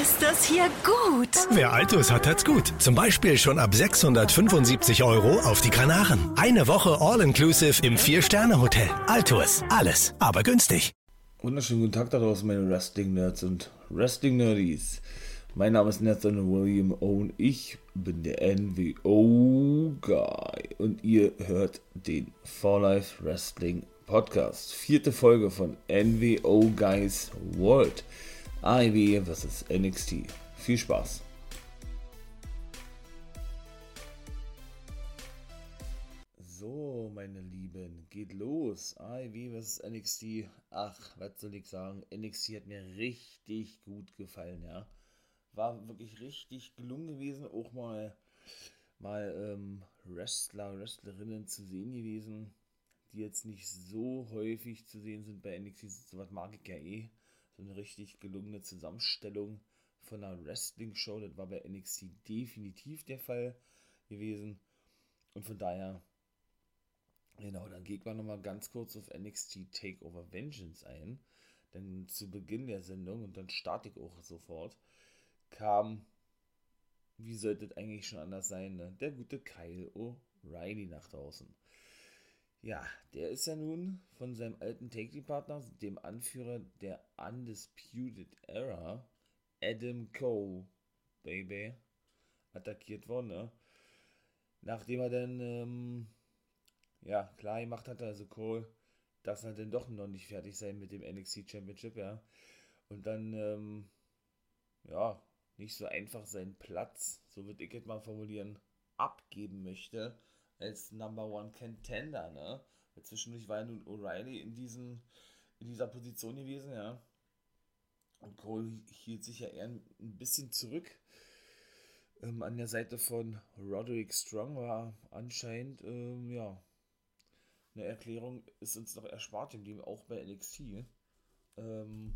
Ist das hier gut? Wer Altus hat, hat's gut. Zum Beispiel schon ab 675 Euro auf die Kanaren. Eine Woche All-Inclusive im Vier-Sterne-Hotel. Altus. Alles, aber günstig. Wunderschönen guten Tag da draußen, meine Wrestling-Nerds und Wrestling-Nerdies. Mein Name ist Nathan William und ich bin der NWO-Guy. Und ihr hört den For Life Wrestling Podcast. Vierte Folge von NWO Guys World. AEW vs NXT. Viel Spaß. So, meine Lieben, geht los. AEW vs NXT. Ach, was soll ich sagen? NXT hat mir richtig gut gefallen, ja. War wirklich richtig gelungen gewesen, auch mal, mal ähm, Wrestler, Wrestlerinnen zu sehen gewesen, die jetzt nicht so häufig zu sehen sind bei NXT. So was mag ich ja eh eine richtig gelungene Zusammenstellung von einer Wrestling-Show. Das war bei NXT definitiv der Fall gewesen. Und von daher, genau, dann geht man nochmal ganz kurz auf NXT Takeover Vengeance ein. Denn zu Beginn der Sendung, und dann starte ich auch sofort, kam, wie sollte es eigentlich schon anders sein, ne? der gute Kyle O'Reilly nach draußen. Ja, der ist ja nun von seinem alten Take-Team-Partner, dem Anführer der Undisputed Era, Adam Cole, Baby, attackiert worden, ne? Nachdem er dann, ähm, ja, klar gemacht hat, also Cole, dass er dann doch noch nicht fertig sein mit dem NXT Championship, ja. Und dann, ähm, ja, nicht so einfach seinen Platz, so würde ich es mal formulieren, abgeben möchte als Number One Contender, ne? Zwischendurch war ja nun O'Reilly in, diesen, in dieser Position gewesen, ja. Und Cole hielt sich ja eher ein bisschen zurück. Ähm, an der Seite von Roderick Strong war anscheinend, ähm, ja, eine Erklärung ist uns noch erspart, indem auch bei NXT. Ähm,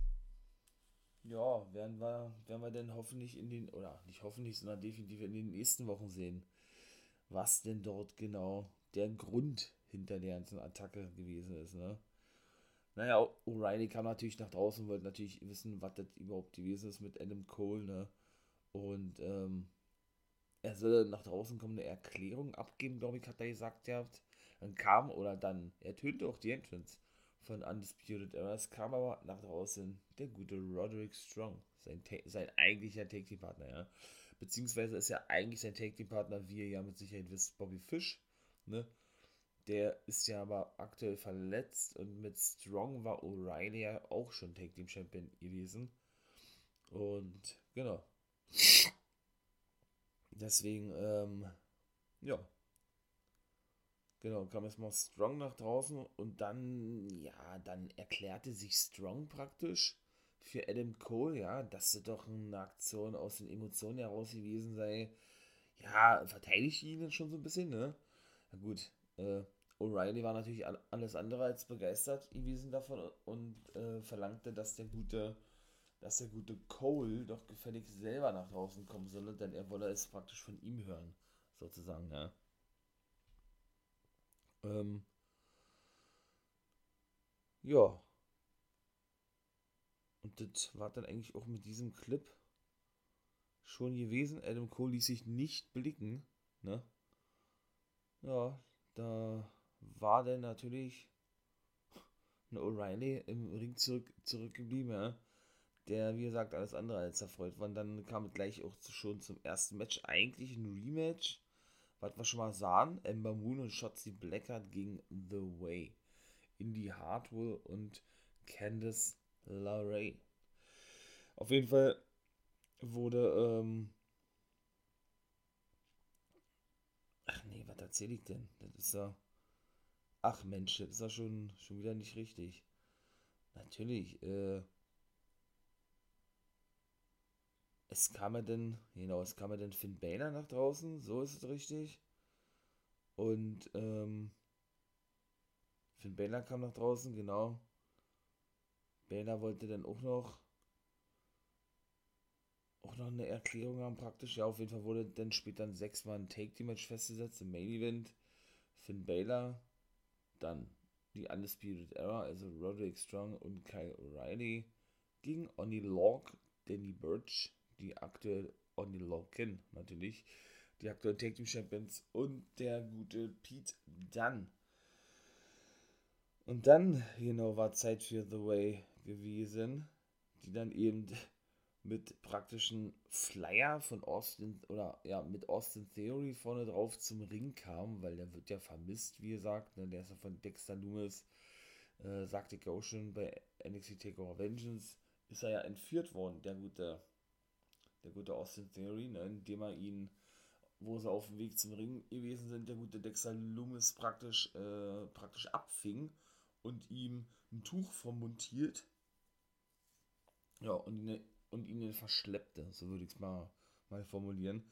ja, werden wir, werden wir denn hoffentlich in den, oder nicht hoffentlich, sondern definitiv in den nächsten Wochen sehen was denn dort genau der Grund hinter der ganzen Attacke gewesen ist. Ne? Naja, O'Reilly kam natürlich nach draußen wollte natürlich wissen, was das überhaupt gewesen ist mit Adam Cole. Ne? Und ähm, er soll nach draußen kommen, eine Erklärung abgeben, glaube ich, hat er gesagt gehabt. Dann kam, oder dann, er tönte auch die Entrance von Undisputed Era. Es kam aber nach draußen der gute Roderick Strong, sein, sein eigentlicher Take-Team-Partner, ja. Beziehungsweise ist ja eigentlich sein Take-Team-Partner, wie ihr ja mit Sicherheit wisst, Bobby Fish. Ne? Der ist ja aber aktuell verletzt und mit Strong war O'Reilly ja auch schon Take-Team-Champion gewesen. Und genau. Deswegen, ähm, ja. Genau, kam erstmal Strong nach draußen und dann, ja, dann erklärte sich Strong praktisch für Adam Cole, ja, dass das doch eine Aktion aus den Emotionen heraus gewesen sei. Ja, verteidigt ihn dann schon so ein bisschen, ne? Na gut, äh, O'Reilly war natürlich alles andere als begeistert gewesen davon und äh, verlangte, dass der gute, dass der gute Cole doch gefällig selber nach draußen kommen solle, denn er wolle es praktisch von ihm hören, sozusagen, ja. Ähm, ja, und das war dann eigentlich auch mit diesem Clip schon gewesen. Adam Cole ließ sich nicht blicken. Ne? Ja, da war dann natürlich eine O'Reilly im Ring zurück, zurückgeblieben, ja? der, wie gesagt, alles andere als erfreut war. Und dann kam gleich auch schon zum ersten Match, eigentlich ein Rematch, was wir schon mal sahen, Ember Moon und Shotzi Blackheart gegen The Way. Indie Hardwell und Candice LaRae. Auf jeden Fall wurde, ähm Ach nee, was erzähle ich denn? Das ist ja. Ach Mensch, das ist ja schon, schon wieder nicht richtig. Natürlich, äh. Es kam ja denn, genau, es kam ja denn Finn Balor nach draußen, so ist es richtig. Und, ähm. Finn Balor kam nach draußen, genau. Baylor wollte dann auch noch auch noch eine Erklärung haben praktisch. Ja, auf jeden Fall wurde dann später ein sechsmal Take-Team-Match festgesetzt im Main Event. Finn Baylor, dann die Undisputed Era, also Roderick Strong und Kyle O'Reilly gegen Oni Locke, Danny Birch, die aktuell on the low kennen, natürlich. Die aktuellen Tag Team Champions und der gute Pete Dunn. Und dann, genau, war Zeit für The Way gewesen, die dann eben mit praktischen Flyer von Austin oder ja, mit Austin Theory vorne drauf zum Ring kam, weil der wird ja vermisst, wie gesagt, ne? der ist ja von Dexter Loomis, äh, sagte ich bei NXT TakeOver Vengeance, ist er ja entführt worden, der gute, der gute Austin Theory, ne? indem er ihn, wo sie auf dem Weg zum Ring gewesen sind, der gute Dexter Loomis praktisch, äh, praktisch abfing und ihm ein Tuch hielt. Ja, und ihn und ihn verschleppte, so würde ich es mal, mal formulieren.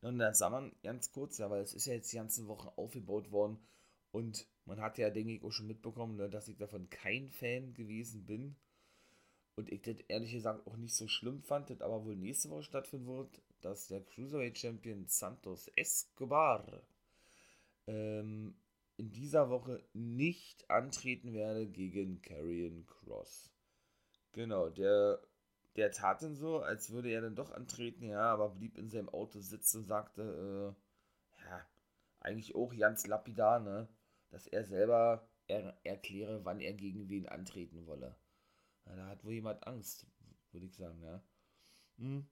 Und dann sah man ganz kurz, ja, weil es ist ja jetzt die ganzen Wochen aufgebaut worden und man hat ja, denke ich, auch schon mitbekommen, ne, dass ich davon kein Fan gewesen bin und ich das ehrlich gesagt auch nicht so schlimm fand, das aber wohl nächste Woche stattfinden wird, dass der Cruiserweight Champion Santos Escobar ähm, in dieser Woche nicht antreten werde gegen Karrion Cross. Genau, der der tat dann so, als würde er dann doch antreten, ja, aber blieb in seinem Auto sitzen und sagte, äh, ja, eigentlich auch ganz lapidar, ne, dass er selber er, erkläre, wann er gegen wen antreten wolle. Ja, da hat wohl jemand Angst, würde ich sagen, ja. Hm.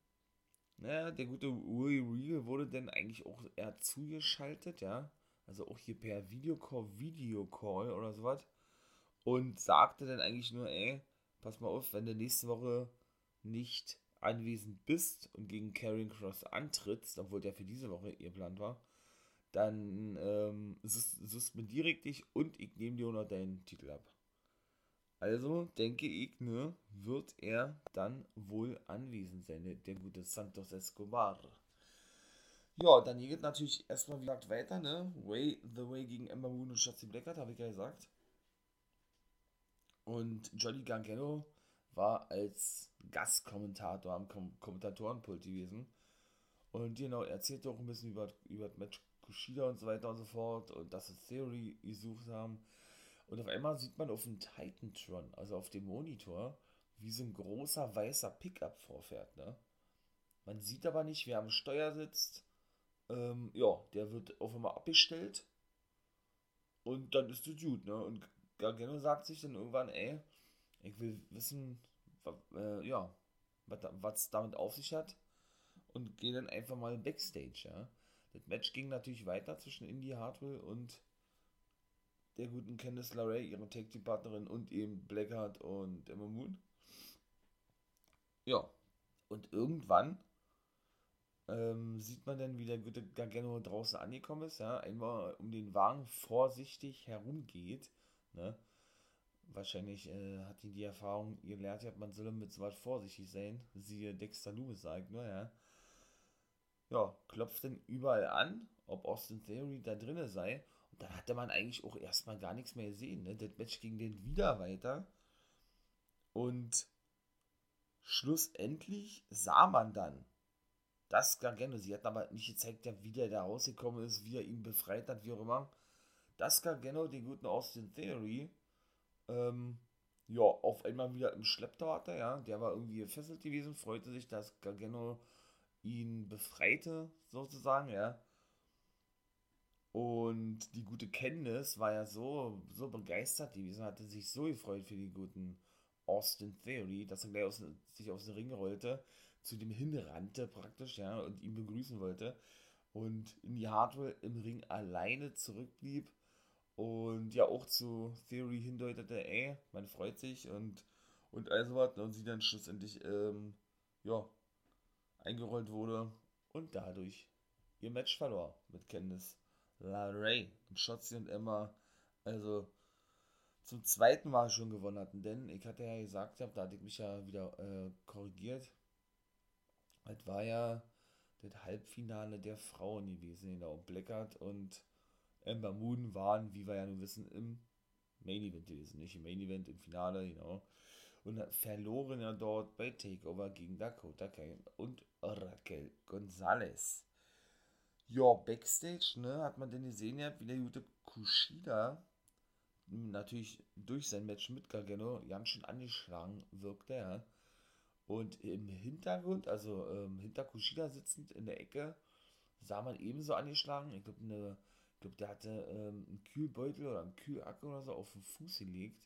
Naja, der gute Uri Real wurde dann eigentlich auch eher zugeschaltet, ja. Also auch hier per Videocall, Videocall oder sowas. Und sagte dann eigentlich nur, ey, pass mal auf, wenn du nächste Woche nicht anwesend bist und gegen Karen Cross antrittst, obwohl der für diese Woche ihr Plan war, dann ähm, suspendiere ich dich und ich nehme dir auch noch deinen Titel ab. Also denke ich, ne, wird er dann wohl anwesend sein, der gute Santos Escobar. Ja, dann geht natürlich erstmal, wie gesagt, weiter, ne? Way, The Way gegen Ember Moon und Shotzi Blackheart, habe ich ja gesagt. Und Johnny Gargano war als Gastkommentator am Kom Kommentatorenpult gewesen. Und genau, er erzählt auch ein bisschen über, über das Match Kushida und so weiter und so fort und dass sie Theory gesucht haben. Und auf einmal sieht man auf dem Titantron, also auf dem Monitor, wie so ein großer weißer Pickup vorfährt. Ne? Man sieht aber nicht, wer am Steuer sitzt. Ähm, ja, der wird auf einmal abgestellt. Und dann ist es gut, ne? Und Gargano sagt sich dann irgendwann, ey, ich will wissen, äh, ja, was damit auf sich hat und gehe dann einfach mal Backstage, ja. Das Match ging natürlich weiter zwischen Indy Hartwell und der guten Candice LeRae, ihre Tag Team Partnerin und eben Blackheart und Emma Moon. Ja, und irgendwann ähm, sieht man dann, wie der gute Gargano draußen angekommen ist, ja, einmal um den Wagen vorsichtig herumgeht, ne, wahrscheinlich äh, hat die die Erfahrung gelernt, hat man soll mit so was vorsichtig sein. Siehe Dexter Loomis sagt, nur, ja. Ja, klopft dann überall an, ob Austin Theory da drinne sei. Und dann hatte man eigentlich auch erstmal gar nichts mehr gesehen. Ne? Das Match ging den wieder weiter. Und schlussendlich sah man dann, dass Gargano, sie hat aber nicht gezeigt, wie der da rausgekommen ist, wie er ihn befreit hat, wie auch immer, dass Gargano den guten Austin Theory ähm, ja, auf einmal wieder im Schlepptau hatte, ja. Der war irgendwie gefesselt gewesen, freute sich, dass Gargano ihn befreite, sozusagen, ja. Und die gute Kenntnis war ja so, so begeistert gewesen, hatte sich so gefreut für die guten Austin Theory, dass er gleich aus, sich aus dem Ring rollte, zu dem hinrannte praktisch, ja, und ihn begrüßen wollte. Und in die Hardware im Ring alleine zurückblieb und ja auch zu Theory hindeutete, ey, man freut sich und, und all sowas und sie dann schlussendlich, ähm, ja, eingerollt wurde und dadurch ihr Match verlor mit Candice LaRae und Shotzi und Emma, also zum zweiten Mal schon gewonnen hatten, denn ich hatte ja gesagt, da hatte ich mich ja wieder äh, korrigiert, es war ja das Halbfinale der Frauen gewesen, genau, Blackard und Ember Moon waren, wie wir ja nun wissen, im Main Event gewesen. Nicht im Main Event, im Finale, genau. Und verloren ja dort bei Takeover gegen Dakota Kai und Raquel Gonzalez. Ja, Backstage, ne, hat man denn gesehen, ja, wie der gute Kushida natürlich durch sein Match mit Gargano ganz schön angeschlagen wirkte, ja. Und im Hintergrund, also ähm, hinter Kushida sitzend in der Ecke, sah man ebenso angeschlagen. Ich glaube, ne, glaub, der hatte ähm, einen Kühlbeutel oder einen Kühlakku oder so auf den Fuß gelegt.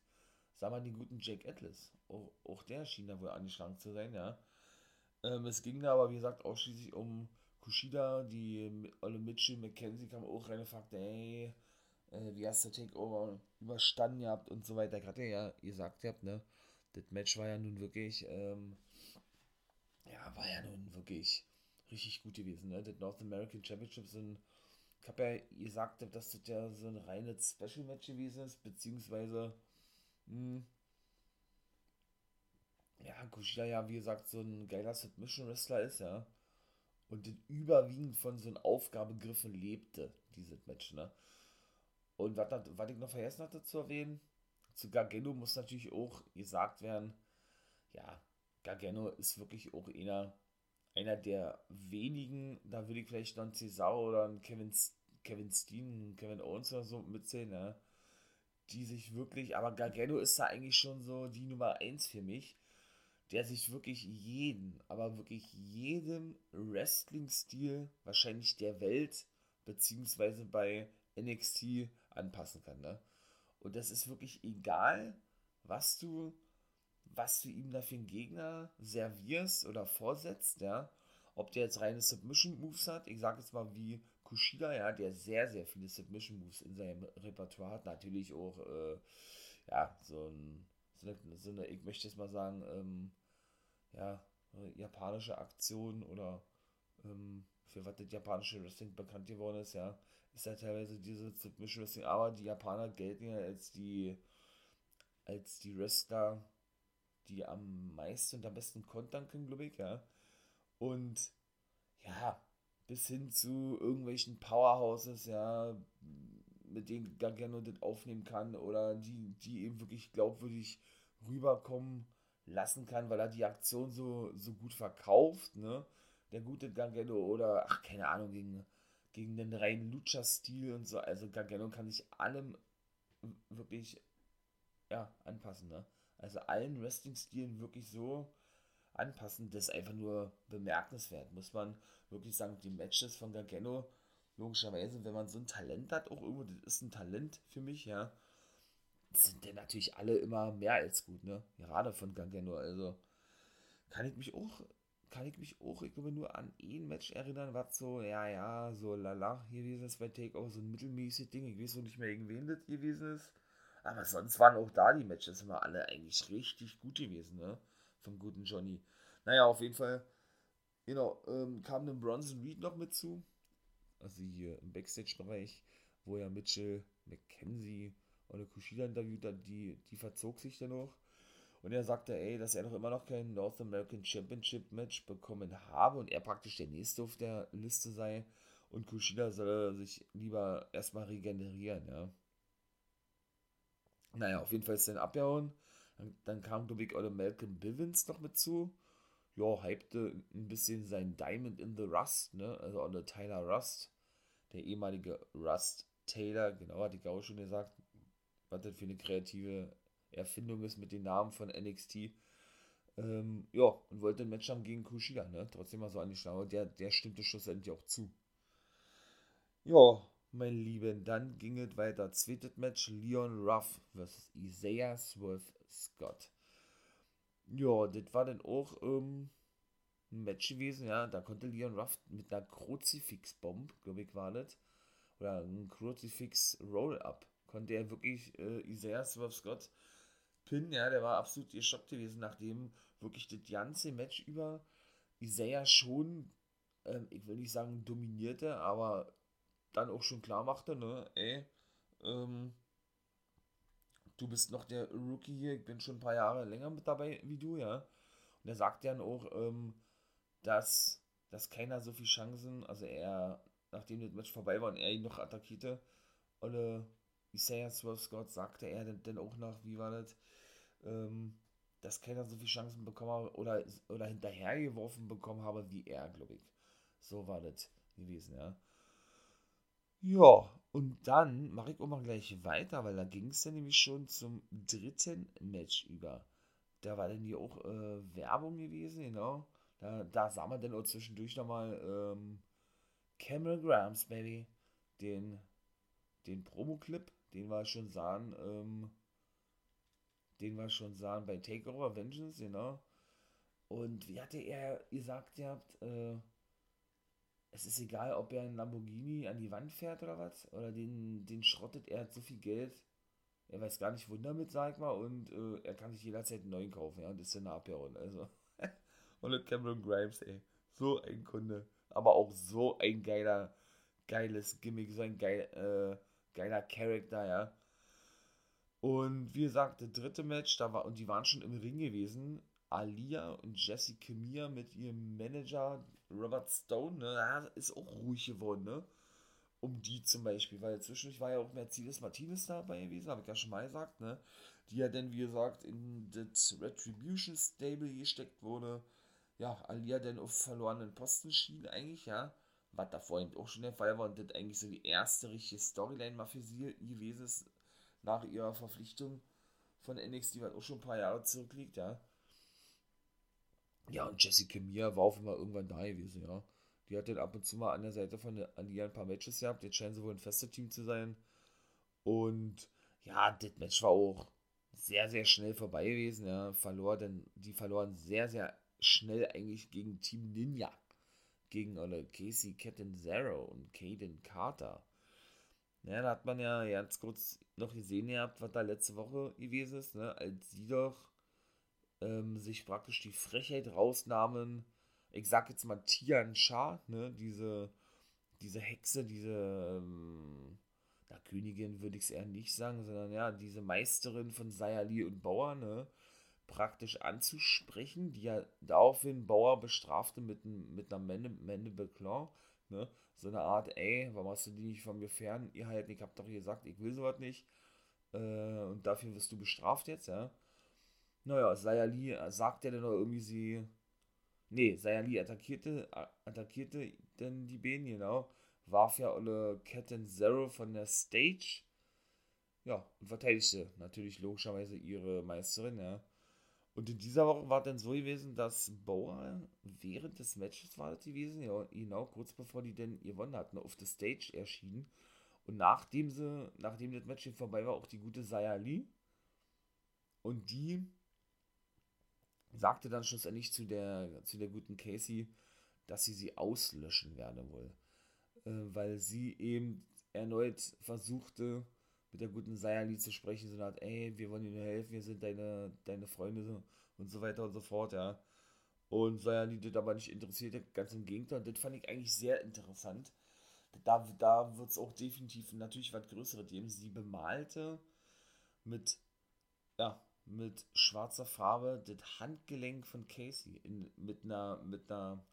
Sah man den guten Jack Atlas. Auch, auch der schien da wohl angeschlagen zu sein, ja. Ähm, es ging da aber, wie gesagt, ausschließlich um Kushida. Die Olle Mitchell McKenzie kam auch rein und fragte, ey, äh, wie hast du Takeover überstanden gehabt und so weiter. Gerade ja gesagt habt, ne? Das Match war ja nun wirklich, ähm, ja, war ja nun wirklich richtig gut gewesen, ne? Das North American Championship sind, ich habe ja gesagt, dass das ja so ein reines Special Match gewesen ist, beziehungsweise, mh, hm, ja, Kushida ja, wie gesagt, so ein geiler Submission Wrestler ist, ja. Und überwiegend von so einem Aufgabegriffen lebte, dieses Match, ne? Und was, was ich noch vergessen hatte zu erwähnen, zu Gargano muss natürlich auch gesagt werden, ja, Gargano ist wirklich auch einer, einer der wenigen, da würde ich vielleicht noch einen Cesaro oder einen Kevin, Kevin Steen, Kevin Owens oder so mitzählen, ne? die sich wirklich, aber Gargano ist da eigentlich schon so die Nummer 1 für mich, der sich wirklich jeden, aber wirklich jedem Wrestling-Stil wahrscheinlich der Welt, beziehungsweise bei NXT anpassen kann. Ne? Und das ist wirklich egal, was du, was du ihm da für einen Gegner servierst oder vorsetzt, ja. Ob der jetzt reine Submission Moves hat, ich sage jetzt mal wie Kushida, ja, der sehr, sehr viele Submission Moves in seinem Repertoire hat. Natürlich auch, äh, ja, so, ein, so, eine, so eine, ich möchte jetzt mal sagen, ähm, ja, japanische Aktion oder ähm, für was das japanische Wrestling bekannt geworden ist, ja ist ja teilweise diese Submission Wrestling, aber die Japaner gelten ja als die, als die Wrestler, die am meisten und am besten kontern können, glaube ich, ja. Und ja, bis hin zu irgendwelchen Powerhouses, ja, mit denen Gargano das aufnehmen kann oder die, die eben wirklich glaubwürdig rüberkommen lassen kann, weil er die Aktion so, so gut verkauft, ne? Der gute Gargano oder, ach, keine Ahnung, gegen gegen den reinen Lucha-Stil und so. Also Gargano kann sich allem wirklich ja, anpassen. Ne? Also allen Wrestling-Stilen wirklich so anpassen, das ist einfach nur bemerkenswert. Muss man wirklich sagen, die Matches von Gargano, logischerweise, wenn man so ein Talent hat, auch irgendwo, das ist ein Talent für mich, ja, sind denn natürlich alle immer mehr als gut, ne? Gerade von Gargano. Also kann ich mich auch kann ich mich auch, ich glaube, nur an ein Match erinnern, was so, ja, ja, so lala gewesen ist bei Takeover, so ein mittelmäßig Ding. Ich weiß noch nicht mehr, gegen wen das gewesen ist. Aber sonst waren auch da die Matches immer alle eigentlich richtig gut gewesen, ne? Vom guten Johnny. Naja, auf jeden Fall, genau, ähm, kam dann Bronson Reed noch mit zu. Also hier im Backstage-Bereich, wo ja Mitchell, McKenzie oder Kushida interviewt hat, die, die verzog sich dann noch. Und er sagte, ey, dass er noch immer noch kein North American Championship Match bekommen habe und er praktisch der Nächste auf der Liste sei. Und Kushida soll sich lieber erstmal regenerieren, ja. Naja, auf jeden Fall ist dann abgehauen. Dann, dann kam, glaube ich, oder Malcolm Bivens noch mit zu. Ja, hypte ein bisschen sein Diamond in the Rust, ne? Also oder Tyler Rust. Der ehemalige Rust Taylor, genau, hat die auch schon gesagt. Was das für eine kreative Erfindung ist mit den Namen von NXT. Ähm, ja, und wollte ein Match haben gegen Kushida, ne? Trotzdem mal so an die Schnauze. Der, der stimmte schlussendlich auch zu. Ja, mein Lieben, dann ging es weiter. Zweites Match: Leon Ruff vs. Isaiah Swerve Scott. Ja, das war dann auch ähm, ein Match gewesen, ja. Da konnte Leon Ruff mit einer Kruzifix-Bomb, glaube ich, war das. Oder ein Kruzifix-Roll-Up. Konnte er wirklich äh, Isaiah Swerve Scott Pin, ja, der war absolut geschockt gewesen, nachdem wirklich das ganze Match über Isaiah schon, ähm, ich will nicht sagen dominierte, aber dann auch schon klar machte, ne, ey, ähm, du bist noch der Rookie hier, ich bin schon ein paar Jahre länger mit dabei wie du, ja. Und er sagt dann auch, ähm, dass, dass keiner so viel Chancen, also er, nachdem das Match vorbei war und er ihn noch attackierte, oder Isaiah Swerve Scott sagte er dann auch noch, wie war das, ähm, dass keiner so viele Chancen bekommen habe oder, oder hinterhergeworfen bekommen habe wie er, glaube ich. So war das gewesen, ja. Ja, und dann mache ich auch mal gleich weiter, weil da ging es dann nämlich schon zum dritten Match über. da war denn hier auch äh, Werbung gewesen, genau. Da, da sah man dann auch zwischendurch nochmal ähm, Cameron Grams, Baby, den, den Promo-Clip, den wir schon sahen, ähm, den wir schon sahen bei Takeover Vengeance, genau. Und wie hatte er gesagt, ihr habt, äh, es ist egal, ob er einen Lamborghini an die Wand fährt oder was, oder den, den schrottet, er hat so viel Geld, er weiß gar nicht, wo damit, sag ich mal, und äh, er kann sich jederzeit einen neuen kaufen, ja, und das ist eine Abhörung, also. und Cameron Grimes, ey, so ein Kunde, aber auch so ein geiler, geiles Gimmick, so ein geil, äh, geiler Charakter, ja. Und wie gesagt, das dritte Match, da war, und die waren schon im Ring gewesen, Alia und Jesse Kimia mit ihrem Manager Robert Stone, ne, ist auch ruhig geworden, ne? Um die zum Beispiel, weil zwischendurch war ja auch Mercedes Martinez dabei gewesen, habe ich ja schon mal gesagt, ne? Die ja dann, wie gesagt, in das Retribution Stable gesteckt wurde. Ja, Alia dann auf verlorenen Posten schien eigentlich, ja. Was da vorhin auch schon der Fall war und das eigentlich so die erste richtige Storyline mal für sie gewesen ist, nach ihrer Verpflichtung von NXT, was auch schon ein paar Jahre zurückliegt, ja. Ja, und Jessica Mia war auch immer irgendwann da gewesen, ja. Die hat dann ab und zu mal an der Seite von Alia ein paar Matches gehabt. Jetzt scheinen sie wohl ein festes Team zu sein. Und ja, das Match war auch sehr, sehr schnell vorbei gewesen. Ja. Verlor, denn die verloren sehr, sehr schnell eigentlich gegen Team Ninja. Gegen oder Casey Catanzaro und Caden Carter. Ja, da hat man ja ganz kurz noch gesehen gehabt, was da letzte Woche gewesen ist, ne? als sie doch ähm, sich praktisch die Frechheit rausnahmen. Ich sag jetzt mal Tian Sha, ne, diese, diese Hexe, diese ähm, na, Königin würde ich es eher nicht sagen, sondern ja, diese Meisterin von Sayali und Bauer, ne, praktisch anzusprechen, die ja daraufhin Bauer bestrafte mit, mit einer Mandible Claw, ne, so eine Art, ey, warum hast du die nicht von mir fern? Ihr halt, ich hab doch gesagt, ich will sowas nicht. Äh, und dafür wirst du bestraft jetzt, ja. Naja, Sayali äh, sagte dann noch irgendwie sie. Nee, Sayali attackierte, attackierte dann die Beine, genau. Warf ja alle Captain Zero von der Stage. Ja, und verteidigte natürlich logischerweise ihre Meisterin, ja. Und in dieser Woche war dann so gewesen, dass Boa während des Matches war das gewesen, ja, genau kurz bevor die denn gewonnen hatten, auf der Stage erschienen. Und nachdem sie, nachdem das Match vorbei war, auch die gute Sayali. Und die sagte dann schlussendlich zu der, zu der guten Casey, dass sie sie auslöschen werde wohl. Äh, weil sie eben erneut versuchte, mit der guten Sayali zu sprechen, so hat, ey, wir wollen dir helfen, wir sind deine, deine Freunde und so weiter und so fort, ja. Und Sayali das aber nicht interessiert, ganz im Gegenteil. Das fand ich eigentlich sehr interessant. Da, da wird es auch definitiv natürlich was Größeres geben. Sie bemalte mit, ja, mit schwarzer Farbe das Handgelenk von Casey in, mit einer, mit einer,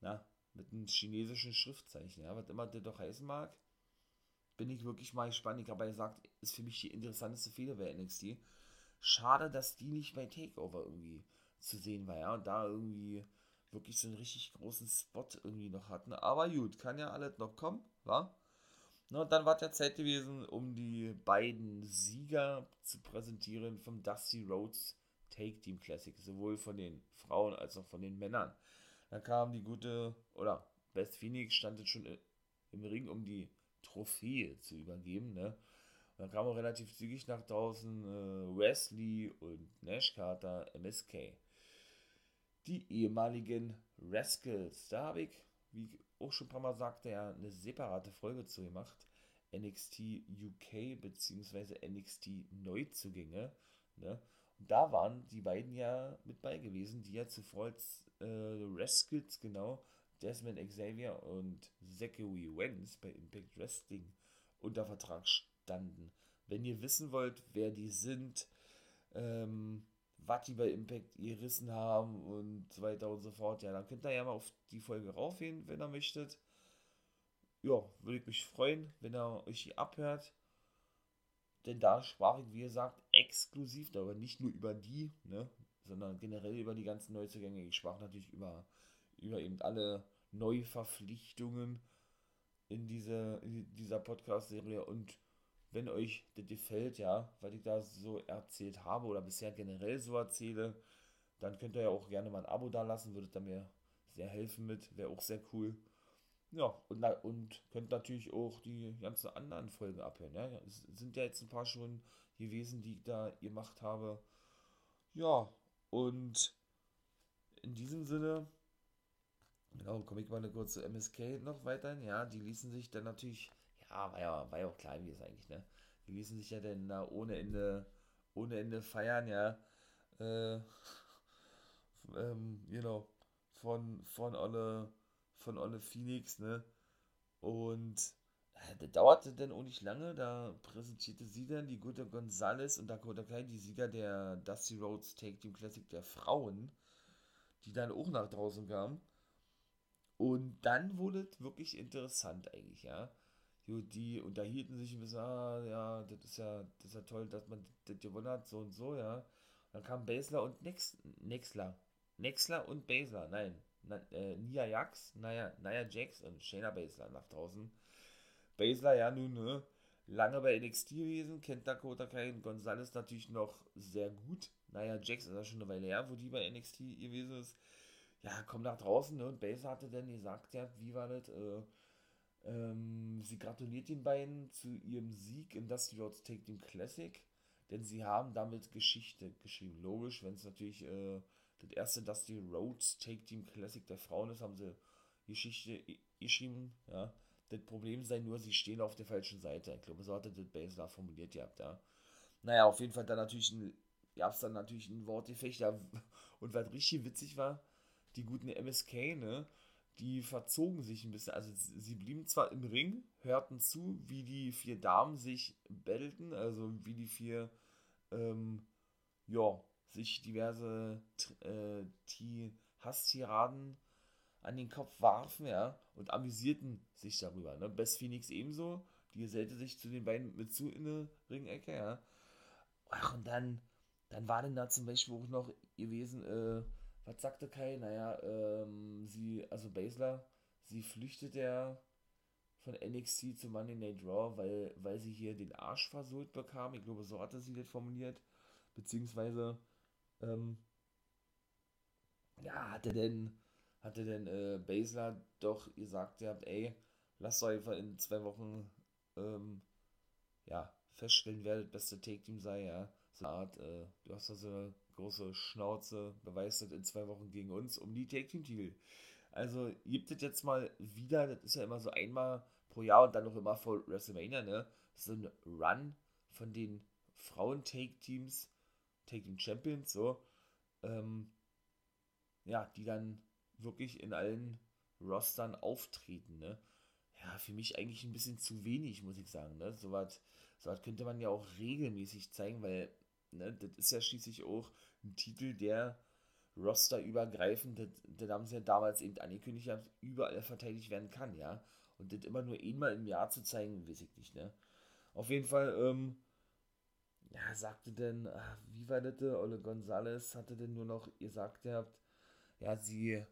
na, mit einem chinesischen Schriftzeichen, ja, was immer das doch heißen mag. Bin ich wirklich mal gespannt. Ich habe ja gesagt, ist für mich die interessanteste Fehler bei NXT. Schade, dass die nicht bei Takeover irgendwie zu sehen war, ja, und da irgendwie wirklich so einen richtig großen Spot irgendwie noch hatten. Aber gut, kann ja alles noch kommen, wa? Ne, und dann war der Zeit gewesen, um die beiden Sieger zu präsentieren vom Dusty Rhodes Take Team Classic, sowohl von den Frauen als auch von den Männern. Dann kam die gute, oder Beth Phoenix stand jetzt schon im Ring, um die Trophäe zu übergeben. Ne? Und dann kam auch relativ zügig nach draußen äh, Wesley und Nash Carter, MSK. Die ehemaligen Rascals. Da habe ich, wie auch schon ein paar Mal sagte, ja eine separate Folge zu gemacht. NXT UK bzw. NXT Neuzugänge. Ne? Und da waren die beiden ja mit bei gewesen, die ja zuvor als äh, Rascals, genau, Desmond Xavier und Zachary Wentz bei Impact Wrestling unter Vertrag standen. Wenn ihr wissen wollt, wer die sind, ähm, was die bei Impact gerissen haben und so weiter und so fort, ja, dann könnt ihr ja mal auf die Folge raufgehen, wenn ihr möchtet. Ja, würde ich mich freuen, wenn ihr euch die abhört. Denn da sprach ich, wie gesagt, exklusiv darüber, nicht nur über die, ne, sondern generell über die ganzen Neuzugänge. Ich sprach natürlich über, über eben alle Neuverpflichtungen in, diese, in dieser Podcast-Serie und wenn euch das gefällt, ja, weil ich da so erzählt habe oder bisher generell so erzähle, dann könnt ihr ja auch gerne mal ein Abo da lassen, würde da mir sehr helfen mit, wäre auch sehr cool. Ja, und, und könnt natürlich auch die ganzen anderen Folgen abhören. Ja. Es sind ja jetzt ein paar schon gewesen, die ich da gemacht habe. Ja, und in diesem Sinne, genau, komme ich mal eine kurze MSK noch weiter. Ja, die ließen sich dann natürlich, ja, war ja, war ja auch klein wie es eigentlich, ne? Die ließen sich ja dann da ohne Ende, ohne Ende feiern, ja. Äh, ähm, genau, von, von alle von Olle Phoenix, ne? Und äh, das dauerte dann auch nicht lange, da präsentierte sie dann die gute Gonzales und Dakota Kai, die Sieger der Dusty Rhodes Take Team Classic der Frauen, die dann auch nach draußen kamen. Und dann wurde es wirklich interessant eigentlich, ja. Die unterhielten sich ein bisschen, ah, ja, das ist ja, das ist ja toll, dass man das gewonnen hat, so und so, ja. Und dann kam Basler und Nex, Nexler. Nexler und Basler, nein, na, äh, Nia Jax, Nia, Nia Jax und Shayna Baszler nach draußen. Baszler ja nun ne, lange bei NXT gewesen, kennt Dakota Kai und Gonzalez natürlich noch sehr gut. Nia Jax ist ja schon eine Weile her, wo die bei NXT gewesen ist. Ja, komm nach draußen ne, und Baszler hatte dann gesagt, ja, wie war das, äh, ähm, sie gratuliert den beiden zu ihrem Sieg im Dusty Rhodes Take Team Classic, denn sie haben damit Geschichte geschrieben. Logisch, wenn es natürlich äh, das erste Dusty Rhodes Take Team Classic der Frauen ist, haben sie Geschichte geschrieben, ja. Das Problem sei nur, sie stehen auf der falschen Seite. Ich glaube, so hatte das Basler formuliert gehabt, ja. Naja, auf jeden Fall dann natürlich ein, gab es dann natürlich ein Wortgefecht, ja. Und was richtig witzig war, die guten MSK, ne, die verzogen sich ein bisschen. Also sie blieben zwar im Ring, hörten zu, wie die vier Damen sich bettelten, also wie die vier, ähm, ja, sich diverse äh, Hasstiraden an den Kopf warfen, ja, und amüsierten sich darüber. Ne? Best Phoenix ebenso, die gesellte sich zu den beiden mit zu in der Ringecke, ja. Ach, und dann, dann war denn da zum Beispiel auch noch gewesen, äh, was sagte Kai? Naja, ähm, sie, also Basler, sie flüchtet ja von NXT zu Monday Night Raw, weil, weil sie hier den Arsch versohlt bekam. Ich glaube, so hatte sie das formuliert. Beziehungsweise, ähm, ja, hatte denn, hatte denn äh, Basler doch gesagt, ihr habt, ey, lasst doch einfach in zwei Wochen ähm, ja, feststellen, wer das beste Take-Team sei, ja. So eine Art, äh, du hast da so eine große Schnauze, beweist das in zwei Wochen gegen uns um die Take-Team-Titel. Also gibt es jetzt mal wieder, das ist ja immer so einmal pro Jahr und dann noch immer vor WrestleMania, ne? So ein Run von den Frauen-Take-Teams, Take-Team-Champions, so ähm, ja, die dann wirklich in allen Rostern auftreten, ne? Ja, für mich eigentlich ein bisschen zu wenig, muss ich sagen, ne? So könnte man ja auch regelmäßig zeigen, weil, ne, das ist ja schließlich auch ein Titel, der rosterübergreifend, das, das haben sie ja damals eben angekündigt, überall verteidigt werden kann, ja. Und das immer nur einmal im Jahr zu zeigen, weiß ich nicht, ne? Auf jeden Fall, ähm, ja, sagte denn, wie war das, Ole Gonzales hatte denn nur noch ihr habt, ja, sie,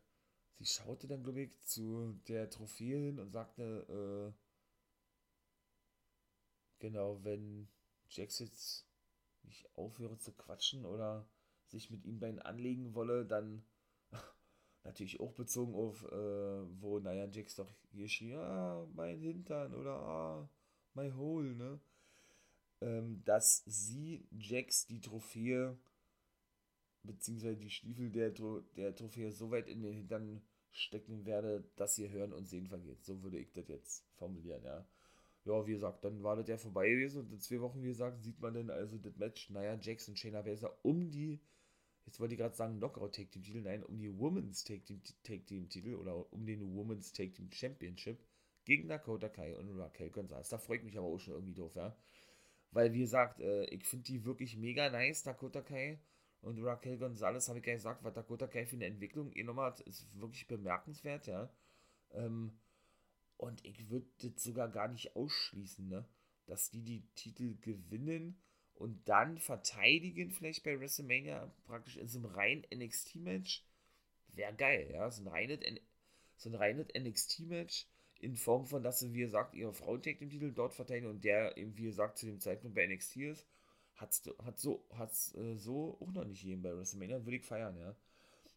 sie schaute dann, glaube ich, zu der Trophäe hin und sagte, äh, genau, wenn Jax jetzt nicht aufhöre zu quatschen oder sich mit ihm beiden anlegen wolle, dann natürlich auch bezogen auf, äh, wo, naja, Jax doch hier schrie, ah, mein Hintern oder ah, my hole, ne? ähm, dass sie Jax die Trophäe beziehungsweise die Stiefel der, der Trophäe so weit in den Hintern stecken werde, dass ihr Hören und Sehen vergeht. So würde ich das jetzt formulieren, ja. Ja, wie gesagt, dann war das ja vorbei gewesen und in zwei Wochen, wie gesagt, sieht man dann also das Match, naja, Jackson, Shayna Baszler um die, jetzt wollte ich gerade sagen, Knockout Take Team Titel, nein, um die Women's Take Team, Take Team Titel oder um den Women's Take Team Championship gegen Dakota Kai und Raquel Gonzalez. Da freut mich aber auch schon irgendwie drauf, ja. Weil, wie gesagt, äh, ich finde die wirklich mega nice, Dakota Kai. Und Raquel Gonzalez, habe ich nicht gesagt, was Dakota Kai für eine Entwicklung genommen hat, ist wirklich bemerkenswert, ja. Ähm, und ich würde das sogar gar nicht ausschließen, ne? Dass die die Titel gewinnen und dann verteidigen, vielleicht bei WrestleMania, praktisch in so einem reinen NXT-Match. Wäre geil, ja. So ein reines, so ein reines NXT-Match in Form von, dass sie, wie gesagt, ihre Frauentag im Titel dort verteidigen und der eben, wie gesagt, zu dem Zeitpunkt bei NXT ist, hat's, hat so, hat's, äh, so auch noch nicht jeden bei WrestleMania, würde ich feiern, ja.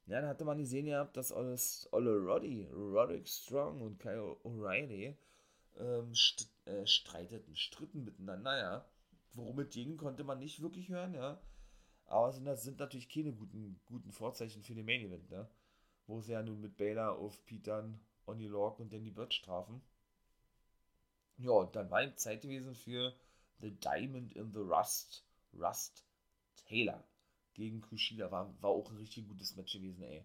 Ja, dann hatte man gesehen gehabt, dass Olle Roddy, Roderick Strong und Kyle O'Reilly ähm, st äh, streiteten, stritten miteinander, ja. Worum ging, konnte man nicht wirklich hören, ja. Aber sind, das sind natürlich keine guten, guten Vorzeichen für den Main Event, ne? Wo sie ja nun mit Baylor auf Pitan, Oni Lork und Danny Bird strafen. Ja, und dann war eben Zeit gewesen für The Diamond in the Rust, Rust Taylor gegen Kushida. War, war auch ein richtig gutes Match gewesen, ey.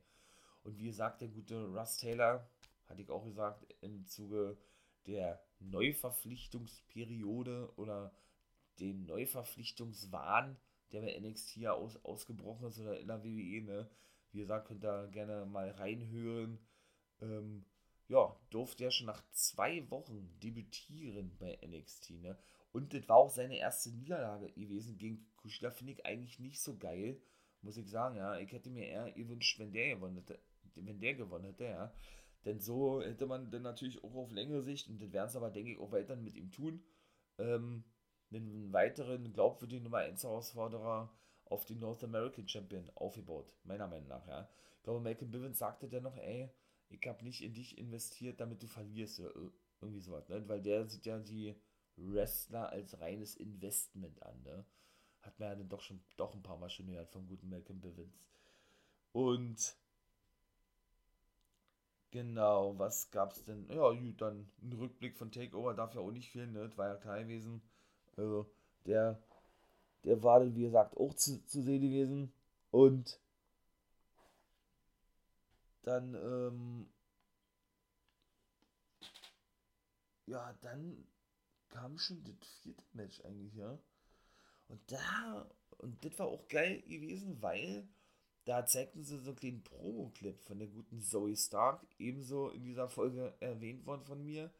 Und wie gesagt, der gute Russ Taylor, hatte ich auch gesagt, im Zuge der Neuverpflichtungsperiode oder den Neuverpflichtungswahn, der bei NXT ja aus, ausgebrochen ist oder in der WWE, ne? Wie gesagt, könnt ihr gerne mal reinhören. Ähm, ja, durfte er schon nach zwei Wochen debütieren bei NXT, ne? Und das war auch seine erste Niederlage gewesen gegen Kushida, finde ich eigentlich nicht so geil, muss ich sagen, ja. Ich hätte mir eher gewünscht, wenn der gewonnen hätte, wenn der gewonnen hätte, ja. Denn so hätte man dann natürlich auch auf längere Sicht, und das werden sie aber, denke ich, auch weiterhin mit ihm tun, ähm, einen weiteren glaubwürdigen Nummer 1 Herausforderer auf den North American Champion aufgebaut, meiner Meinung nach, ja. Ich glaube, Malcolm Bivens sagte dann noch, ey, ich habe nicht in dich investiert, damit du verlierst, irgendwie sowas, ne? Weil der sieht ja die Wrestler als reines Investment an, ne? Hat man ja dann doch schon doch ein paar Mal schon gehört vom guten Malcolm Bivens. Und genau, was gab's denn? Ja, gut, dann ein Rückblick von Takeover darf ja auch nicht fehlen, ne? Das war ja klar gewesen. Also, der, der war dann, wie gesagt, auch zu, zu sehen gewesen. Und dann, ähm, ja, dann kam schon das vierte Match eigentlich, ja. Und da, und das war auch geil gewesen, weil da zeigten sie so einen kleinen Promo-Clip von der guten Zoe Stark, ebenso in dieser Folge erwähnt worden von mir.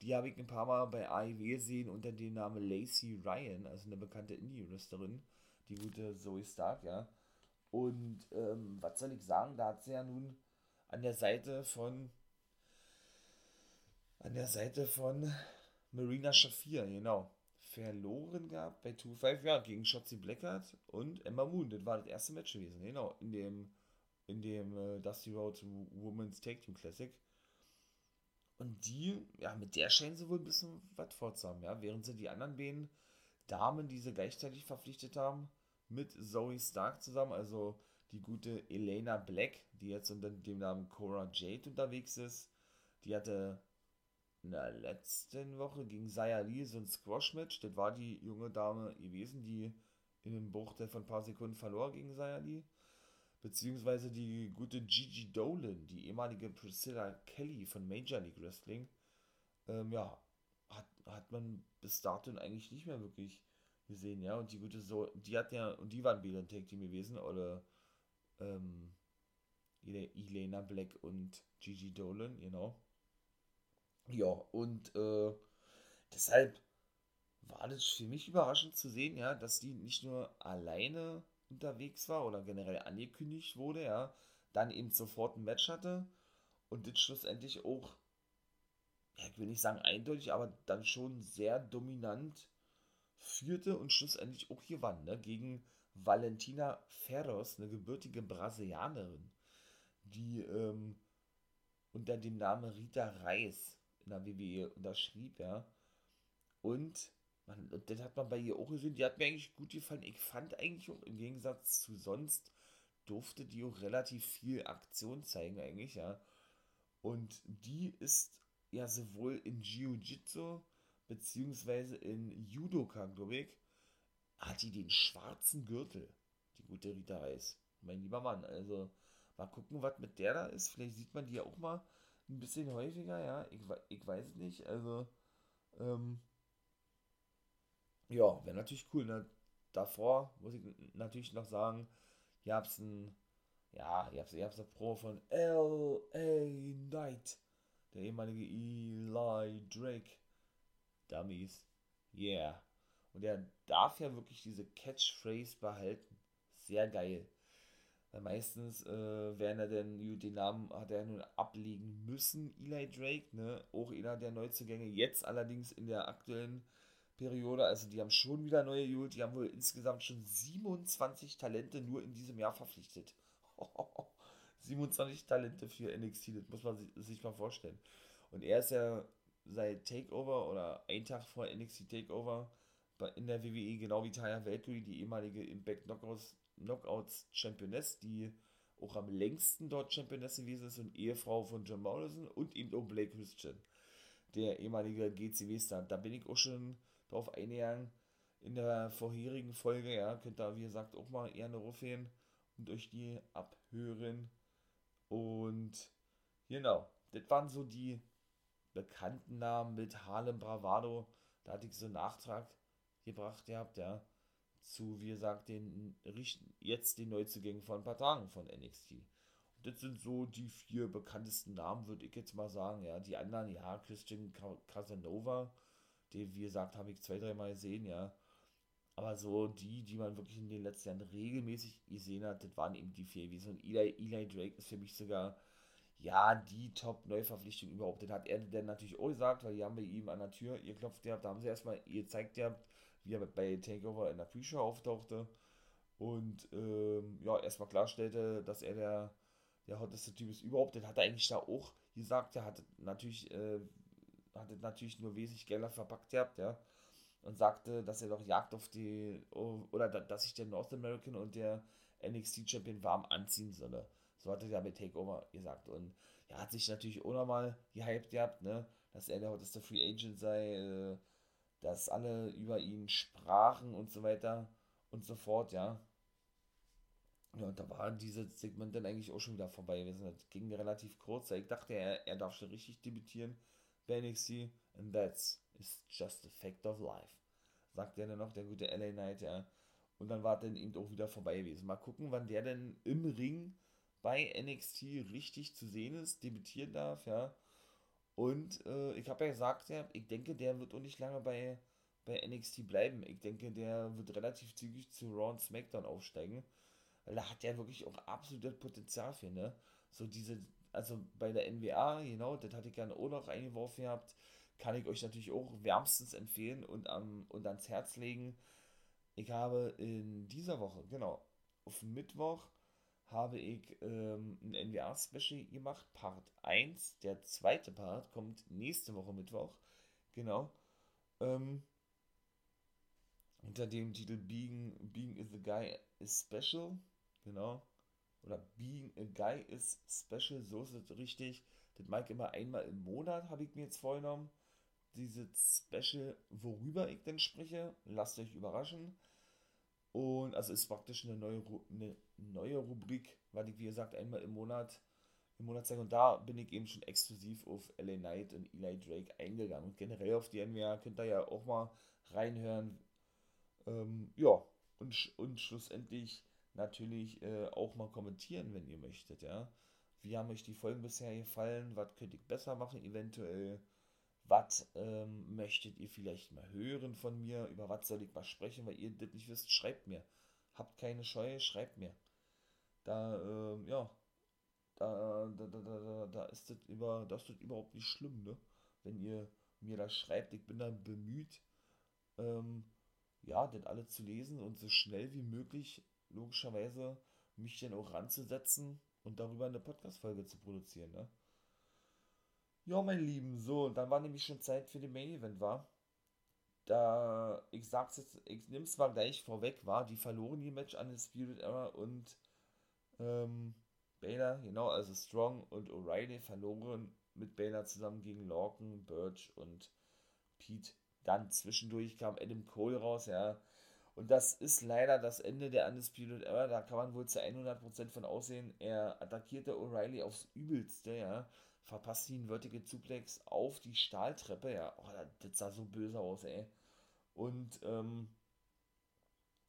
Die habe ich ein paar Mal bei AEW gesehen unter dem Namen Lacey Ryan, also eine bekannte Indie-Wrestlerin, die gute Zoe Stark, ja. Und ähm, was soll ich sagen, da hat sie ja nun an der Seite von an der Seite von Marina Shafir, genau, verloren gehabt bei 2-5, ja, gegen Shotzi Blackheart und Emma Moon. Das war das erste Match gewesen, genau, in dem, in dem äh, Dusty Road Women's Tag Team Classic. Und die, ja, mit der scheinen sie wohl ein bisschen was vorzuhaben, ja, während sie die anderen beiden Damen, die sie gleichzeitig verpflichtet haben, mit Zoe Stark zusammen, also die gute Elena Black, die jetzt unter dem Namen Cora Jade unterwegs ist, die hatte in der letzten Woche gegen Sayali so ein Squash-Match. Das war die junge Dame gewesen, die in einem Bruchteil von ein paar Sekunden verlor gegen Sayali. Beziehungsweise die gute Gigi Dolan, die ehemalige Priscilla Kelly von Major League Wrestling. Ähm, ja, hat, hat man bis dato eigentlich nicht mehr wirklich gesehen, ja. Und die gute so, die hat ja, und die waren ein Tag Team gewesen, oder ähm, Elena Black und Gigi Dolan, genau. Ja, und äh, deshalb war das für mich überraschend zu sehen, ja, dass die nicht nur alleine unterwegs war oder generell angekündigt wurde, ja, dann eben sofort ein Match hatte und das schlussendlich auch, ja, ich will nicht sagen eindeutig, aber dann schon sehr dominant führte und schlussendlich auch gewann, ne, gegen Valentina Ferros, eine gebürtige Brasilianerin, die ähm, unter dem Namen Rita Reis in der WWE unterschrieb, ja. Und man, das hat man bei ihr auch gesehen, die hat mir eigentlich gut gefallen. Ich fand eigentlich auch im Gegensatz zu sonst durfte die auch relativ viel Aktion zeigen eigentlich, ja. Und die ist ja sowohl in Jiu-Jitsu beziehungsweise in Judoka, glaube ich, hat die den schwarzen Gürtel, die gute Rita Reis. Mein lieber Mann, also mal gucken, was mit der da ist. Vielleicht sieht man die ja auch mal ein bisschen häufiger, ja. Ich, ich weiß nicht. Also, ähm, ja, wäre natürlich cool. Ne? Davor muss ich natürlich noch sagen, ihr habt ein, ja, ihr habt, ihr habt Pro von L.A. Knight, der ehemalige Eli Drake. Dummies. Yeah. Und er darf ja wirklich diese Catchphrase behalten. Sehr geil. Weil meistens äh, werden er denn, den Namen hat er nun ablegen müssen, Eli Drake, ne? Auch einer der Neuzugänge. Jetzt allerdings in der aktuellen Periode, also die haben schon wieder neue geholt, die haben wohl insgesamt schon 27 Talente nur in diesem Jahr verpflichtet. 27 Talente für NXT, das muss man sich mal vorstellen. Und er ist ja seit Takeover oder ein Tag vor NXT Takeover in der WWE, genau wie Taya Valkyrie, die ehemalige Impact Knockouts, Knockouts Championess, die auch am längsten dort Championess gewesen ist und Ehefrau von John Morrison und eben auch Blake Christian, der ehemalige GCW-Star. Da bin ich auch schon drauf eingegangen in der vorherigen Folge, ja, könnt ihr wie gesagt auch mal gerne rufen und euch die abhören. Und genau, das waren so die bekannten Namen mit Harlem Bravado. Da hatte ich so einen Nachtrag gebracht gehabt, ja, zu, wie gesagt, den jetzt den Neuzugängen von ein paar Tagen von NXT. Und das sind so die vier bekanntesten Namen, würde ich jetzt mal sagen, ja. Die anderen, ja, Christian Casanova, den, wie gesagt, habe ich zwei, dreimal gesehen, ja. Aber so die, die man wirklich in den letzten Jahren regelmäßig gesehen hat, das waren eben die vier. So ein Eli, Eli Drake ist für mich sogar, ja, die Top-Neuverpflichtung überhaupt. Das hat er dann natürlich auch gesagt, weil die haben bei ihm an der Tür geklopft gehabt. Da haben sie erstmal gezeigt gehabt, wie er bei Takeover in der Pre-Show auftauchte. Und ähm, ja, erstmal klarstellte, dass er der, der hotteste Typ ist überhaupt. Das hat er eigentlich da auch gesagt. Er hat natürlich, äh, hatte natürlich nur wesentlich Gelder verpackt gehabt, ja und sagte, dass er doch Jagd auf die, oder dass sich der North American und der NXT Champion warm anziehen solle. So hatte er mit Takeover gesagt. Und er hat sich natürlich auch nochmal gehypt gehabt, ne, dass er der hotteste Free Agent sei, äh, dass alle über ihn sprachen und so weiter und so fort, ja. Ja, und da war dieses Segment dann eigentlich auch schon wieder vorbei gewesen. Das ging relativ kurz. Ich dachte, er, er darf schon richtig debütieren bei NXT. And that's is just a fact of life. Sagt er dann noch, der gute LA Knight, ja. Und dann war dann eben auch wieder vorbei gewesen. Mal gucken, wann der denn im Ring bei NXT richtig zu sehen ist, debütieren darf, ja. Und äh, ich habe ja gesagt, ja, ich denke, der wird auch nicht lange bei, bei NXT bleiben. Ich denke, der wird relativ zügig zu Raw und SmackDown aufsteigen. Weil da hat der wirklich auch absolutes Potenzial für, ne? So diese, also bei der NWA, genau, das hatte ich gerne auch noch eingeworfen gehabt kann ich euch natürlich auch wärmstens empfehlen und, am, und ans Herz legen. Ich habe in dieser Woche, genau, auf Mittwoch habe ich ähm, ein NWA-Special gemacht, Part 1. Der zweite Part kommt nächste Woche Mittwoch. Genau. Ähm, unter dem Titel Being, Being is a Guy is Special. Genau. Oder Being a Guy is Special, so ist es richtig. Das mag immer einmal im Monat, habe ich mir jetzt vorgenommen dieses Special, worüber ich denn spreche. Lasst euch überraschen. Und also ist praktisch eine neue, eine neue Rubrik, weil ich wie gesagt einmal im Monat im Monat zeige. Und da bin ich eben schon exklusiv auf LA Knight und Eli Drake eingegangen. Und generell auf die NWA könnt ihr ja auch mal reinhören. Ähm, ja, und, und schlussendlich natürlich äh, auch mal kommentieren, wenn ihr möchtet, ja. Wie haben euch die Folgen bisher gefallen? Was könnte ich besser machen, eventuell? Was ähm, möchtet ihr vielleicht mal hören von mir? Über was soll ich mal sprechen? Weil ihr das nicht wisst, schreibt mir. Habt keine Scheue, schreibt mir. Da, ähm, ja, da, da, da, da, da ist das über, das ist überhaupt nicht schlimm, ne? Wenn ihr mir das schreibt, ich bin dann bemüht, ähm, ja, das alles zu lesen und so schnell wie möglich, logischerweise, mich dann auch ranzusetzen und darüber eine Podcast-Folge zu produzieren, ne? Ja, mein Lieben, so, dann war nämlich schon Zeit für den Main Event, war. Da, ich sag's jetzt, ich nehm's mal gleich vorweg, war die verloren die Match an den Spirit Era und ähm, Baylor, genau, also Strong und O'Reilly verloren mit Baylor zusammen gegen Lorcan, Birch und Pete. Dann zwischendurch kam Adam Cole raus, ja. Und das ist leider das Ende der Undisputed Era. Da kann man wohl zu 100% von aussehen. Er attackierte O'Reilly aufs Übelste, ja verpasst ihn Vertical Suplex auf die Stahltreppe. Ja, oh, das sah so böse aus, ey. Und, ähm,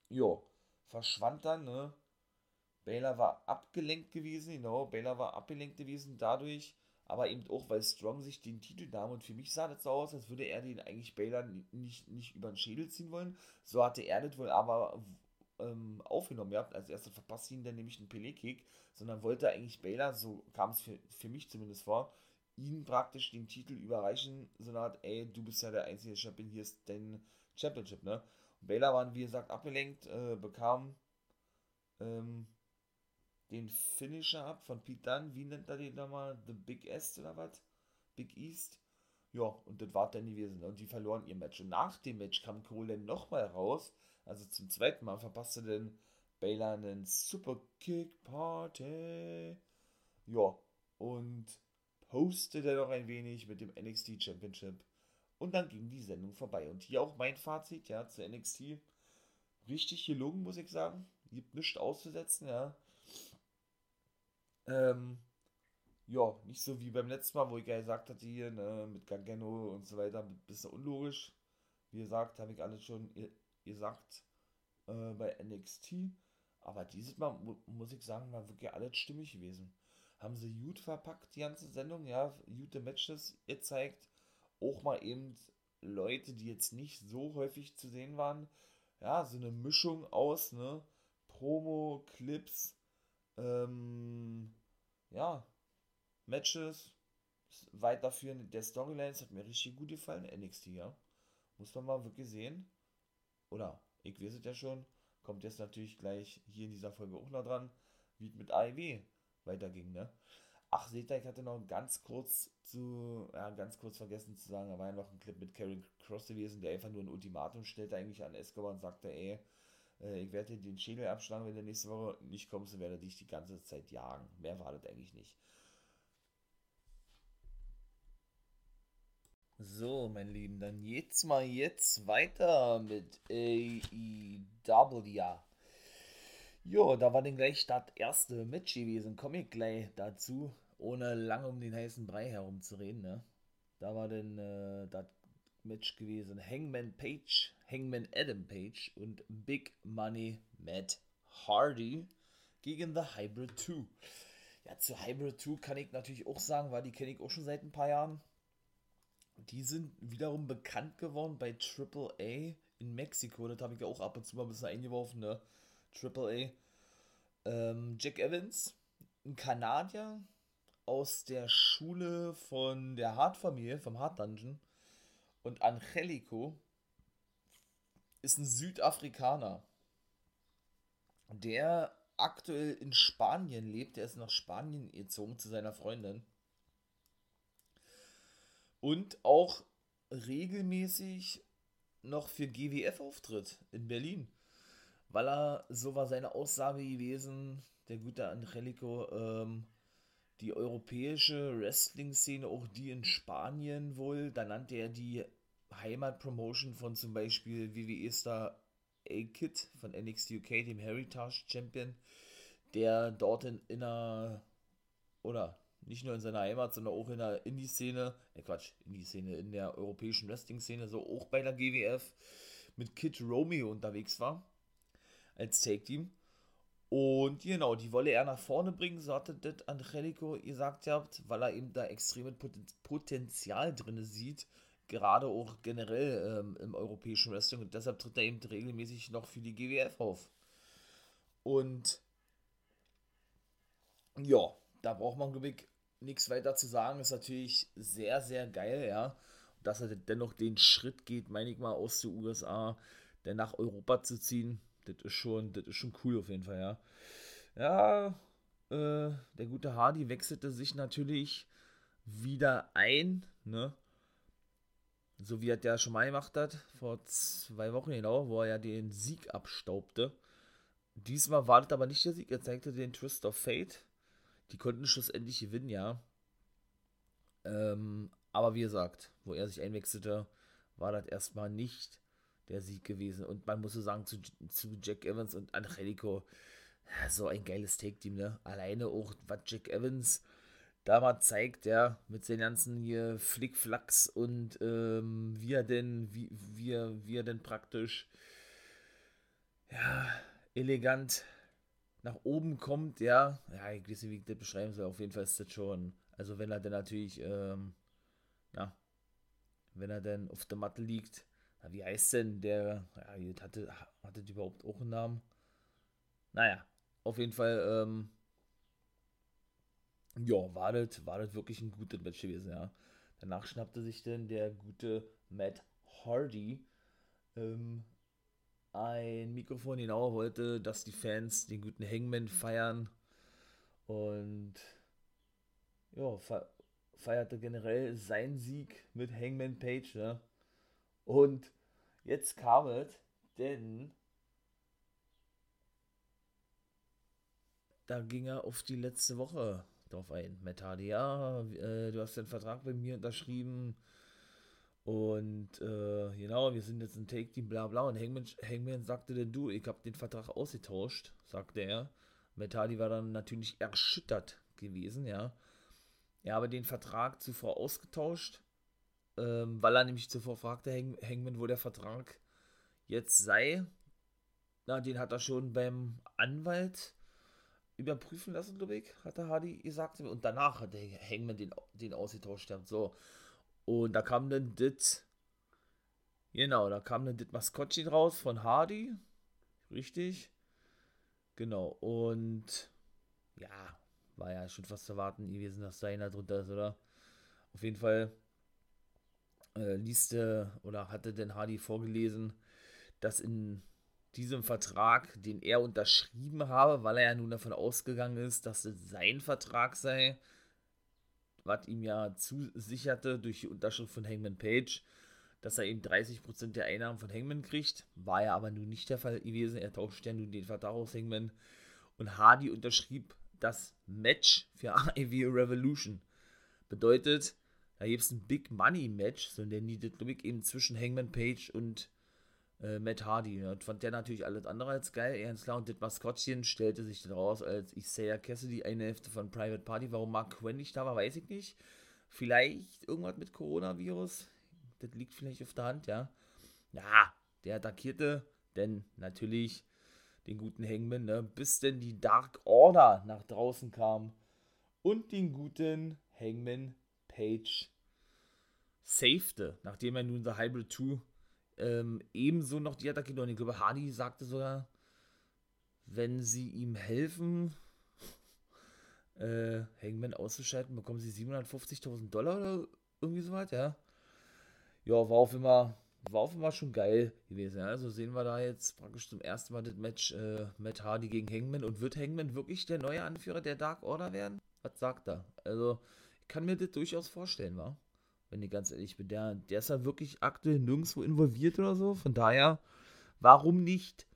jo, verschwand dann, ne? Baylor war abgelenkt gewesen, genau, Baylor war abgelenkt gewesen dadurch, aber eben auch, weil Strong sich den Titel nahm und für mich sah das so aus, als würde er den eigentlich Baylor nicht, nicht über den Schädel ziehen wollen. So hatte er das wohl aber ähm, aufgenommen. Ja, als erstes verpasst ihn dann nämlich einen Pelé-Kick, sondern wollte eigentlich Baylor, so kam es für, für mich zumindest vor, ihn praktisch den Titel überreichen, so eine Art, ey, du bist ja der einzige Champion, hier ist dein Championship, ne? Und Baylor war, wie gesagt, abgelenkt, äh, bekam ähm, den Finisher ab von Pete Dunne, wie nennt er den nochmal? The Big S oder was? Big East? Ja, und das war dann gewesen. Ne? Und die verloren ihr Match. Und nach dem Match kam Cole dann nochmal raus. Also zum zweiten Mal verpasste dann Baylor einen Super Kick Party. Ja, und postete noch ein wenig mit dem NXT Championship. Und dann ging die Sendung vorbei. Und hier auch mein Fazit, ja, zu NXT. Richtig gelungen, muss ich sagen. Gibt nichts auszusetzen, ja. Ähm, ja, nicht so wie beim letzten Mal, wo ich ja gesagt hatte, hier, ne, mit Gargano und so weiter, ein bisschen unlogisch. Wie gesagt, habe ich alles schon gesagt äh, bei NXT. Aber dieses Mal, mu muss ich sagen, war wirklich alles stimmig gewesen. Haben sie gut verpackt, die ganze Sendung, ja, gute Matches gezeigt. Auch mal eben Leute, die jetzt nicht so häufig zu sehen waren. Ja, so eine Mischung aus, ne, Promo, Clips, ähm, ja, Matches, Weiterführen der Storylines hat mir richtig gut gefallen, NXT, ja. Muss man mal wirklich sehen. Oder, ich weiß es ja schon, kommt jetzt natürlich gleich hier in dieser Folge auch noch dran, wie es mit AEW weiterging, ne? Ach, seht ihr, ich hatte noch ganz kurz zu, ja, ganz kurz vergessen zu sagen, da war ja noch ein Clip mit Karen Cross gewesen, der einfach nur ein Ultimatum stellte eigentlich an Escobar und sagte, ey, äh, ich werde dir den Schädel abschlagen, wenn du nächste Woche nicht kommst, dann werde dich die ganze Zeit jagen. Mehr war das eigentlich nicht. So, mein Lieben, dann jetzt mal jetzt weiter mit AEW. Jo, da war dann gleich das erste Match gewesen. Komme ich gleich dazu, ohne lange um den heißen Brei herumzureden. Ne? Da war dann äh, das Match gewesen. Hangman Page, Hangman Adam Page und Big Money Matt Hardy gegen The Hybrid 2. Ja, zu Hybrid 2 kann ich natürlich auch sagen, weil die kenne ich auch schon seit ein paar Jahren. Die sind wiederum bekannt geworden bei AAA in Mexiko. Das habe ich ja auch ab und zu mal ein bisschen eingeworfen, ne? AAA. Ähm, Jack Evans, ein Kanadier aus der Schule von der Hart-Familie, vom Hart Dungeon. Und Angelico ist ein Südafrikaner, der aktuell in Spanien lebt. Der ist nach Spanien gezogen zu seiner Freundin und auch regelmäßig noch für GWF auftritt in Berlin. Weil er, so war seine Aussage gewesen, der gute Angelico, ähm, die europäische Wrestling-Szene, auch die in Spanien wohl, da nannte er die Heimatpromotion von zum Beispiel WWE-Star A-Kid von NXT UK, dem Heritage Champion, der dort in, in einer, oder nicht nur in seiner Heimat, sondern auch in der Indie-Szene, äh Quatsch, Indie-Szene, in der europäischen Wrestling-Szene, so auch bei der GWF mit Kid Romeo unterwegs war, als Take-Team. Und genau, die wolle er nach vorne bringen, so hatte das Angelico gesagt habt, weil er eben da extremes Potenzial drin sieht, gerade auch generell ähm, im europäischen Wrestling und deshalb tritt er eben regelmäßig noch für die GWF auf. Und ja, da braucht man, glaube ich, nichts weiter zu sagen, ist natürlich sehr, sehr geil, ja. dass er dennoch den Schritt geht, meine ich mal, aus den USA, dann nach Europa zu ziehen, das ist schon, das ist schon cool auf jeden Fall, ja. Ja, äh, der gute Hardy wechselte sich natürlich wieder ein, ne? So wie er der schon mal gemacht hat, vor zwei Wochen genau, wo er ja den Sieg abstaubte. Diesmal war das aber nicht der Sieg, er zeigte den Twist of Fate die konnten schlussendlich gewinnen, ja. Ähm, aber wie gesagt, wo er sich einwechselte, war das erstmal nicht der Sieg gewesen. Und man muss so sagen, zu, zu Jack Evans und Angelico, so ein geiles Take-Team, ne? Alleine auch, was Jack Evans da mal zeigt, ja, mit seinen ganzen hier Flickflacks und ähm, wie er denn, wie, wie, wie er denn praktisch, ja, elegant nach oben kommt, ja, ja, ich weiß nicht, wie ich das beschreiben soll, auf jeden Fall ist das schon, also wenn er dann natürlich, ähm, ja, wenn er dann auf der Matte liegt, ja, wie heißt denn der, ja, hatte, hatte überhaupt auch einen Namen? naja, auf jeden Fall, ähm, ja, war das, war das wirklich ein gutes Match gewesen, ja. Danach schnappte sich dann der gute Matt Hardy ähm, ein Mikrofon genau wollte, dass die Fans den guten Hangman feiern und ja, feierte generell seinen Sieg mit Hangman Page, ne? Und jetzt kam es, denn da ging er auf die letzte Woche drauf ein. Hardy, ja, äh, du hast den Vertrag bei mir unterschrieben und äh, genau, wir sind jetzt ein Take-Team, bla bla. Und Hangman, Hangman sagte denn du, ich habe den Vertrag ausgetauscht, sagte er. Hardy war dann natürlich erschüttert gewesen, ja. Er habe den Vertrag zuvor ausgetauscht, ähm, weil er nämlich zuvor fragte, Hang, Hangman, wo der Vertrag jetzt sei. Na, den hat er schon beim Anwalt überprüfen lassen, glaube ich, hat der Hardy gesagt. Und danach hat der Hangman den, den ausgetauscht. So. Und da kam dann das, genau, da kam dann das Maskottchen raus von Hardy. Richtig. Genau. Und ja, war ja schon fast zu erwarten gewesen, dass seiner drunter ist, oder? Auf jeden Fall äh, lieste oder hatte denn Hardy vorgelesen, dass in diesem Vertrag, den er unterschrieben habe, weil er ja nun davon ausgegangen ist, dass es sein Vertrag sei, was ihm ja zusicherte durch die Unterschrift von Hangman Page, dass er eben 30% der Einnahmen von Hangman kriegt. War ja aber nun nicht der Fall gewesen. Er tauscht ja nun den Vertrag aus Hangman. Und Hardy unterschrieb das Match für AEW Revolution. Bedeutet, da gibt es ein Big Money Match, so der needed, glaube ich, eben zwischen Hangman Page und äh, Matt Hardy. Das fand der natürlich alles andere als geil. Ernst klar, und das Maskottchen stellte sich dann raus als Isaiah Cassidy, eine Hälfte von Private Party. Warum Mark Quinn nicht da war, weiß ich nicht. Vielleicht irgendwas mit Coronavirus. Das liegt vielleicht auf der Hand, ja. Ja, der attackierte, denn natürlich den guten Hangman, ne, bis denn die Dark Order nach draußen kam und den guten Hangman Page safete, nachdem er nun The Hybrid 2 ähm, ebenso noch die Attacke. Und ich glaube, Hardy sagte sogar, wenn sie ihm helfen, äh, Hangman auszuschalten, bekommen sie 750.000 Dollar oder irgendwie so weit, ja. Ja, war auf immer, war auf schon geil gewesen. Ja. Also sehen wir da jetzt praktisch zum ersten Mal das Match äh, Matt Hardy gegen Hangman. Und wird Hangman wirklich der neue Anführer der Dark Order werden? Was sagt er? Also, ich kann mir das durchaus vorstellen, wa? Wenn ich ganz ehrlich bin. Der, der ist ja wirklich aktuell nirgendwo involviert oder so. Von daher, warum nicht?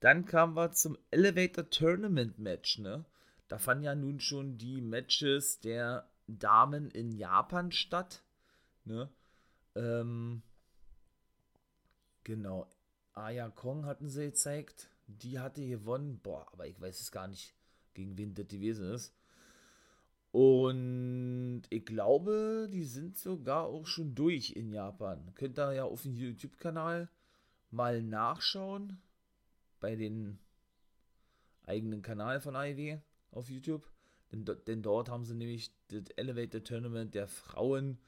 Dann kamen wir zum Elevator Tournament Match, ne? Da fanden ja nun schon die Matches der Damen in Japan statt, ne? Ähm, genau. Aya Kong hatten sie gezeigt. Die hatte gewonnen. Boah, aber ich weiß es gar nicht, gegen wen das gewesen ist. Und ich glaube, die sind sogar auch schon durch in Japan. Könnt ihr ja auf dem YouTube-Kanal mal nachschauen. Bei den eigenen Kanal von IW auf YouTube. Denn, denn dort haben sie nämlich das Elevator Tournament der Frauen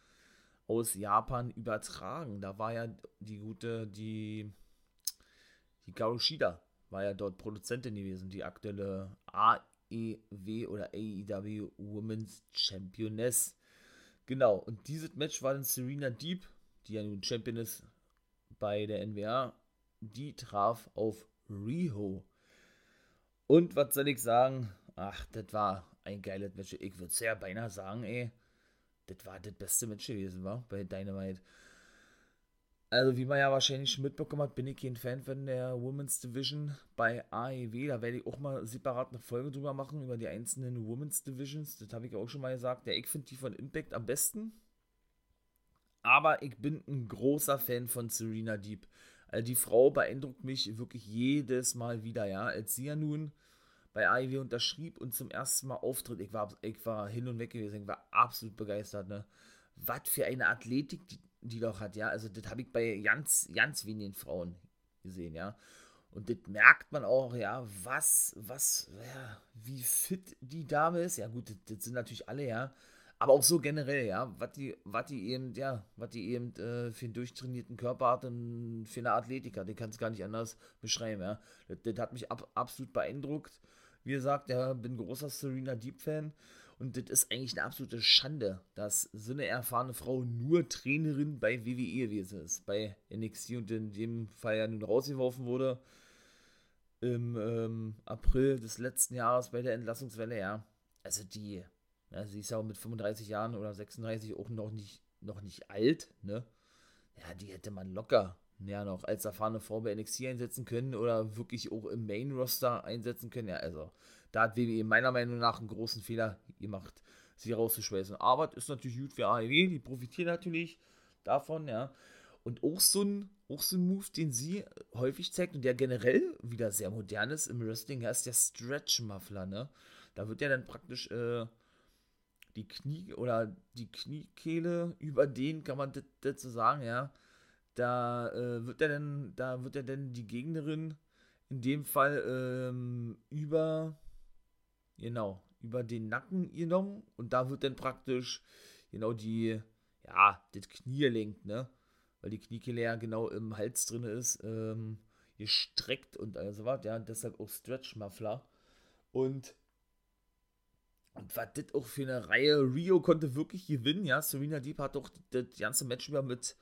aus Japan übertragen. Da war ja die gute, die, die Garushida war ja dort Produzentin gewesen, die aktuelle A AEW oder AEW Women's Championess. Genau, und dieses Match war dann Serena Deep, die ja nun Champion ist bei der NWA, die traf auf Riho. Und was soll ich sagen? Ach, das war ein geiles Match. Ich würde sehr beinahe sagen, ey, das war das beste Match gewesen, war bei Dynamite. Also, wie man ja wahrscheinlich schon mitbekommen hat, bin ich kein Fan von der Women's Division bei AEW. Da werde ich auch mal separat eine Folge drüber machen, über die einzelnen Women's Divisions. Das habe ich auch schon mal gesagt. Ja, ich finde die von Impact am besten. Aber ich bin ein großer Fan von Serena Deep. Also die Frau beeindruckt mich wirklich jedes Mal wieder, ja. Als sie ja nun bei AEW unterschrieb und zum ersten Mal auftritt, ich war, ich war hin und weg gewesen, ich war absolut begeistert, ne. Was für eine Athletik die, die doch hat, ja. Also das habe ich bei ganz, ganz wenigen Frauen gesehen, ja. Und das merkt man auch, ja, was, was, ja, wie fit die Dame ist. Ja, gut, das, sind natürlich alle, ja. Aber auch so generell, ja, was die, was die eben, ja, was die eben äh, für einen durchtrainierten Körper hat und für eine Athletiker, den kann es gar nicht anders beschreiben, ja. Das, das hat mich ab, absolut beeindruckt. Wie gesagt, ja, bin großer Serena Deep-Fan und das ist eigentlich eine absolute Schande, dass so eine erfahrene Frau nur Trainerin bei WWE gewesen ist, bei NXT und in dem Fall ja nun rausgeworfen wurde im ähm, April des letzten Jahres bei der Entlassungswelle, ja. Also die, ja, sie ist ja auch mit 35 Jahren oder 36 auch noch nicht, noch nicht alt, ne? Ja, die hätte man locker ja noch als erfahrene Frau bei NXT einsetzen können oder wirklich auch im Main Roster einsetzen können. Ja, also da hat WWE meiner Meinung nach einen großen Fehler gemacht, sie rauszuschweißen. Aber es ist natürlich gut für AEW, die profitieren natürlich davon, ja. Und auch so ein, auch so ein Move, den sie häufig zeigt und der generell wieder sehr modern ist im Wrestling, ist der Stretch-Muffler, ne? Da wird ja dann praktisch äh, die Knie oder die Kniekehle über den, kann man so sagen, ja. Da äh, wird er dann, da wird er dann die Gegnerin in dem Fall ähm, über, genau, über den Nacken genommen und da wird dann praktisch genau die, ja, das Kniegelenk, ne? Weil die Kniekehle ja genau im Hals drin ist, ähm, gestreckt und also was, ja, deshalb auch Stretch-Muffler. Und und was das auch für eine Reihe, Rio konnte wirklich gewinnen, ja. Serena Deep hat auch das ganze Match über mit,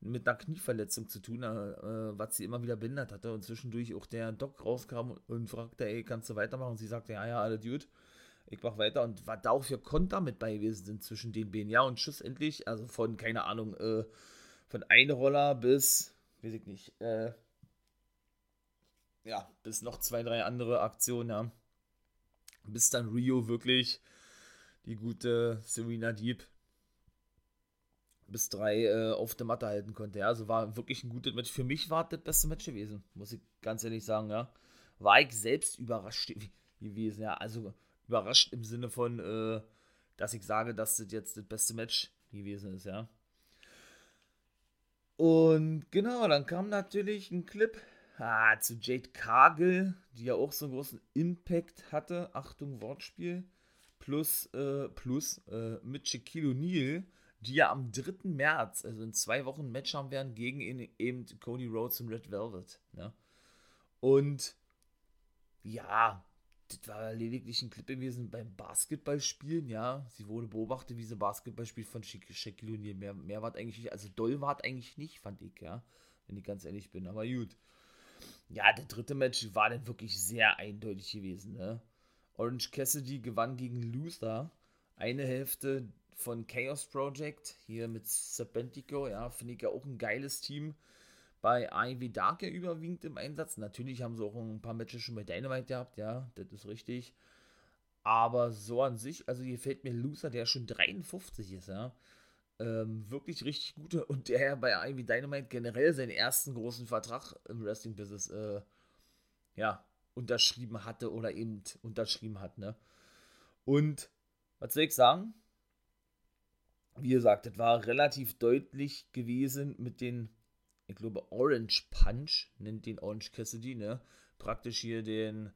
mit einer Knieverletzung zu tun, äh, was sie immer wieder behindert hatte. Und zwischendurch auch der Doc rauskam und fragte, ey, kannst du weitermachen? Und sie sagte, ja, ja, alle Dude, ich mach weiter. Und was da auch für Konter mit bei gewesen sind zwischen den beiden. Ja, und schlussendlich, also von, keine Ahnung, äh, von Einroller bis, weiß ich nicht, äh, ja, bis noch zwei, drei andere Aktionen, ja bis dann Rio wirklich die gute Serena Deep bis drei äh, auf der Matte halten konnte. Ja, also war wirklich ein gutes Match. Für mich war das beste Match gewesen, muss ich ganz ehrlich sagen, ja. War ich selbst überrascht gewesen, ja. Also überrascht im Sinne von, äh, dass ich sage, dass das jetzt das beste Match gewesen ist, ja. Und genau, dann kam natürlich ein Clip Ah, zu Jade Cargill, die ja auch so einen großen Impact hatte. Achtung, Wortspiel. Plus, äh, plus äh, mit Shaquille O'Neal, die ja am 3. März, also in zwei Wochen, ein Match haben werden gegen eben Cody Rhodes und Red Velvet. Ne? Und ja, das war lediglich ein Clip gewesen beim Basketballspielen, ja. Sie wurde beobachtet, wie sie Basketball spielt von Shaquille O'Neal. Mehr, mehr war eigentlich nicht, also doll war eigentlich nicht, fand ich, ja. Wenn ich ganz ehrlich bin, aber gut. Ja, der dritte Match war dann wirklich sehr eindeutig gewesen. Ne? Orange Cassidy gewann gegen Luther. Eine Hälfte von Chaos Project, hier mit Serpentico, ja, finde ich ja auch ein geiles Team. Bei Ivy Dark ja überwiegend im Einsatz. Natürlich haben sie auch ein paar Matches schon bei Dynamite gehabt, ja, das ist richtig. Aber so an sich, also hier fällt mir Luther, der schon 53 ist, ja ähm, wirklich richtig gute und der bei Ivy Dynamite generell seinen ersten großen Vertrag im Wrestling-Business äh, ja, unterschrieben hatte oder eben unterschrieben hat, ne? Und was soll ich sagen? Wie gesagt, das war relativ deutlich gewesen mit den, ich glaube, Orange Punch, nennt den Orange Cassidy, ne? Praktisch hier den,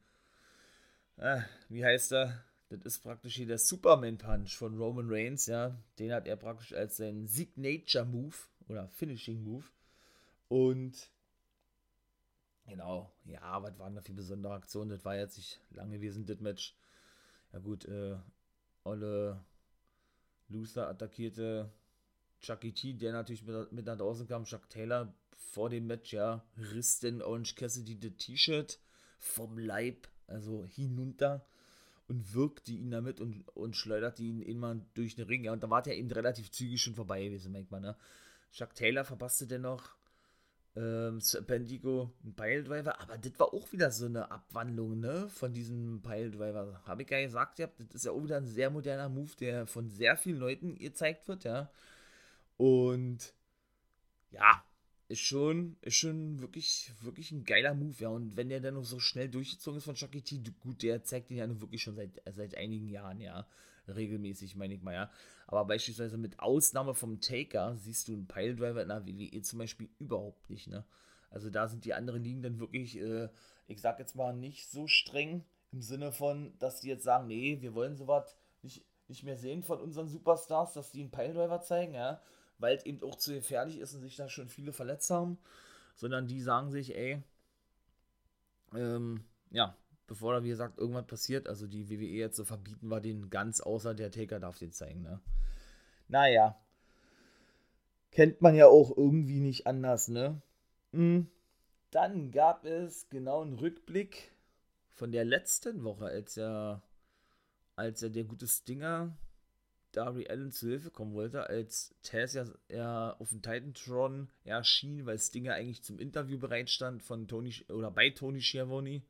äh, wie heißt er? Das ist praktisch hier der Superman Punch von Roman Reigns, ja. Den hat er praktisch als sein Signature Move oder Finishing Move. Und genau, ja, was waren da für besondere Aktionen? Das war jetzt nicht lang gewesen, das Match. Ja gut, äh, Olle Luther attackierte Chucky T, der natürlich mit, mit nach draußen kam. Chuck Taylor vor dem Match, ja, riss den Orange Cassidy das T-Shirt vom Leib, also hinunter und wirkte ihn damit und, und schleuderte ihn immer durch den Ring. Ja, und da war der eben relativ zügig schon vorbei gewesen, merkt man, ne? Chuck Taylor verpasste dennoch ähm, Serpentico einen Piledriver, aber das war auch wieder so eine Abwandlung, ne, von diesem Piledriver. Habe ich ja gesagt, ja, das ist ja auch wieder ein sehr moderner Move, der von sehr vielen Leuten gezeigt wird, ja. Und ja, ist schon, ist schon wirklich, wirklich ein geiler Move, ja. Und wenn der dann noch so schnell durchgezogen ist von Chucky T, gut, der zeigt ihn ja nun wirklich schon seit, seit einigen Jahren, ja. Regelmäßig, meine ich mal, ja. Aber beispielsweise mit Ausnahme vom Taker siehst du einen Piledriver in der WWE zum Beispiel überhaupt nicht, ne. Also da sind die anderen Ligen dann wirklich, äh, ich sag jetzt mal, nicht so streng im Sinne von, dass die jetzt sagen, nee, wir wollen sowas nicht, nicht mehr sehen von unseren Superstars, dass die einen Piledriver zeigen, ja, weil es eben auch zu gefährlich ist und sich da schon viele verletzt haben, sondern die sagen sich, ey, ähm, ja, bevor da wie gesagt irgendwas passiert, also die WWE jetzt so verbieten wir den ganz, außer der Taker darf den zeigen, ne? Naja, kennt man ja auch irgendwie nicht anders, ne? Mhm. Dann gab es genau einen Rückblick von der letzten Woche, als er, als er der gute Stinger Darby Allen zu Hilfe kommen wollte, als Taz ja, ja auf dem Titantron erschien, weil Stinger eigentlich zum Interview bereitstand von Tony oder bei Tony Schiavone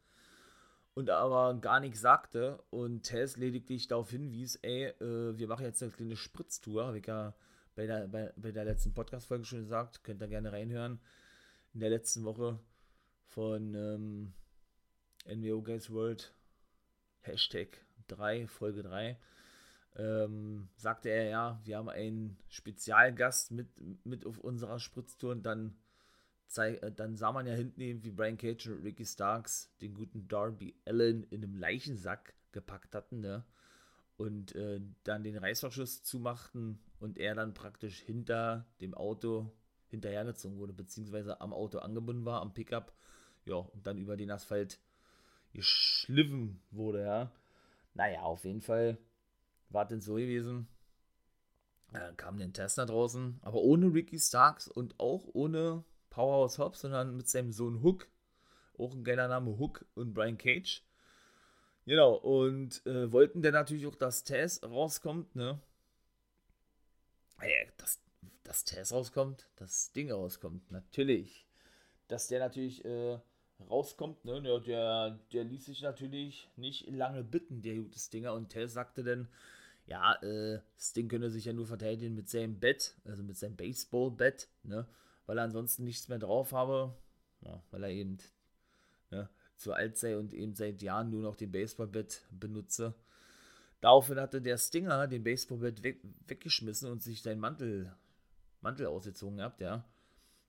und aber gar nichts sagte und Taz lediglich darauf hinwies, ey, äh, wir machen jetzt eine kleine Spritztour, habe ich ja bei der, bei, bei der letzten Podcast-Folge schon gesagt, könnt ihr gerne reinhören, in der letzten Woche von ähm, NWO Guys World, Hashtag 3, Folge 3, ähm, sagte er ja, wir haben einen Spezialgast mit, mit auf unserer Spritztour und dann, äh, dann sah man ja hinten eben, wie Brian Cage und Ricky Starks den guten Darby Allen in einem Leichensack gepackt hatten, ne? Und äh, dann den Reißverschluss zumachten und er dann praktisch hinter dem Auto hinterhergezogen wurde, beziehungsweise am Auto angebunden war, am Pickup, ja, und dann über den Asphalt geschliffen wurde, ja. Naja, auf jeden Fall war denn so gewesen. Äh, kam den Tester draußen, aber ohne Ricky Starks und auch ohne Powerhouse Hobbs, sondern mit seinem Sohn Hook. Auch ein geiler Name, Hook und Brian Cage. Genau, und äh, wollten dann natürlich auch, dass Tess rauskommt, ne? Äh, dass, dass Tess rauskommt, das Ding rauskommt, natürlich. Dass der natürlich äh, rauskommt, ne? Der, der, der ließ sich natürlich nicht lange bitten, der gute Stinger. Und Tess sagte dann, ja, äh, Sting könne sich ja nur verteidigen mit seinem Bett, also mit seinem Baseball-Bett, ne? Weil er ansonsten nichts mehr drauf habe, ja, weil er eben ne, zu alt sei und eben seit Jahren nur noch den Baseball-Bett benutze. Daraufhin hatte der Stinger den Baseball-Bett weg, weggeschmissen und sich seinen Mantel, Mantel ausgezogen gehabt, ja.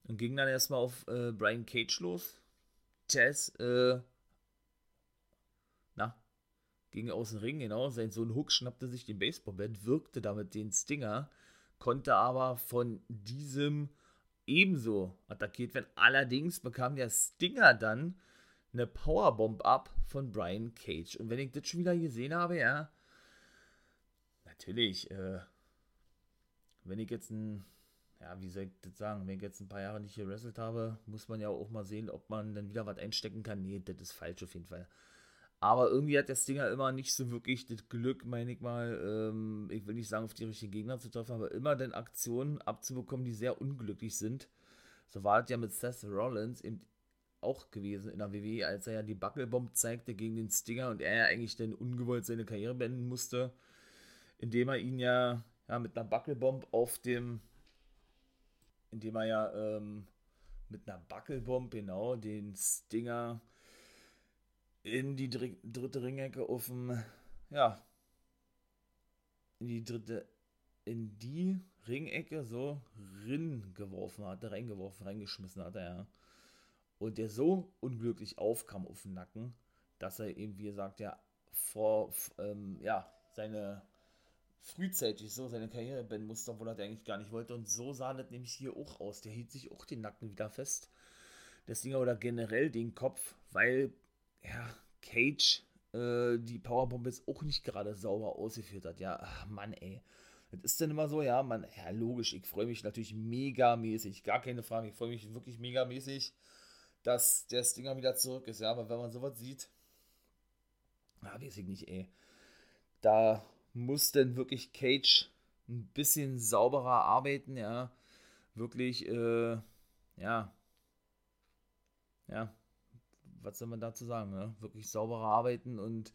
Und ging dann erstmal auf äh, Brian Cage los. Tess, äh, ging aus dem Ring, genau. Sein Sohn Hook schnappte sich den Baseballbett, wirkte damit den Stinger, konnte aber von diesem ebenso attackiert werden. Allerdings bekam der Stinger dann eine Powerbomb ab von Brian Cage. Und wenn ich das schon wieder gesehen habe, ja, natürlich, äh, wenn ich jetzt ein, ja, wie soll ich das sagen, wenn ich jetzt ein paar Jahre nicht gewrestelt habe, muss man ja auch mal sehen, ob man dann wieder was einstecken kann. Nee, das ist falsch auf jeden Fall. Aber irgendwie hat der Stinger immer nicht so wirklich das Glück, meine ich mal, ähm, ich will nicht sagen, auf die richtigen Gegner zu treffen, aber immer dann Aktionen abzubekommen, die sehr unglücklich sind. So war es ja mit Seth Rollins eben auch gewesen in der WWE, als er ja die Buckelbomb zeigte gegen den Stinger und er ja eigentlich dann ungewollt seine Karriere beenden musste, indem er ihn ja, ja mit einer Buckelbomb auf dem, indem er ja ähm, mit einer Buckelbomb genau den Stinger in die dritte Ringecke auf dem, ja, in die dritte, in die Ringecke so rin geworfen hatte, reingeworfen, reingeschmissen hatte, ja. Und der so unglücklich aufkam auf den Nacken, dass er eben, wie gesagt, ja, vor, ähm, ja, seine frühzeitig so seine Karriere beenden musste, obwohl er eigentlich gar nicht wollte. Und so sah das nämlich hier auch aus. Der hielt sich auch den Nacken wieder fest. Das Ding oder generell den Kopf, weil ja, Cage äh, die Powerbomb jetzt auch nicht gerade sauber ausgeführt hat. Ja, ach Mann, ey. Das ist dann immer so, ja, man, ja, logisch, ich freue mich natürlich megamäßig, gar keine Frage, ich freue mich wirklich megamäßig, dass der Stinger wieder zurück ist, ja, aber wenn man sowas sieht, ah, weiß ich nicht, ey, da muss denn wirklich Cage ein bisschen sauberer arbeiten, ja, wirklich, äh, ja, ja, was soll man dazu sagen, ne? Wirklich sauberer arbeiten und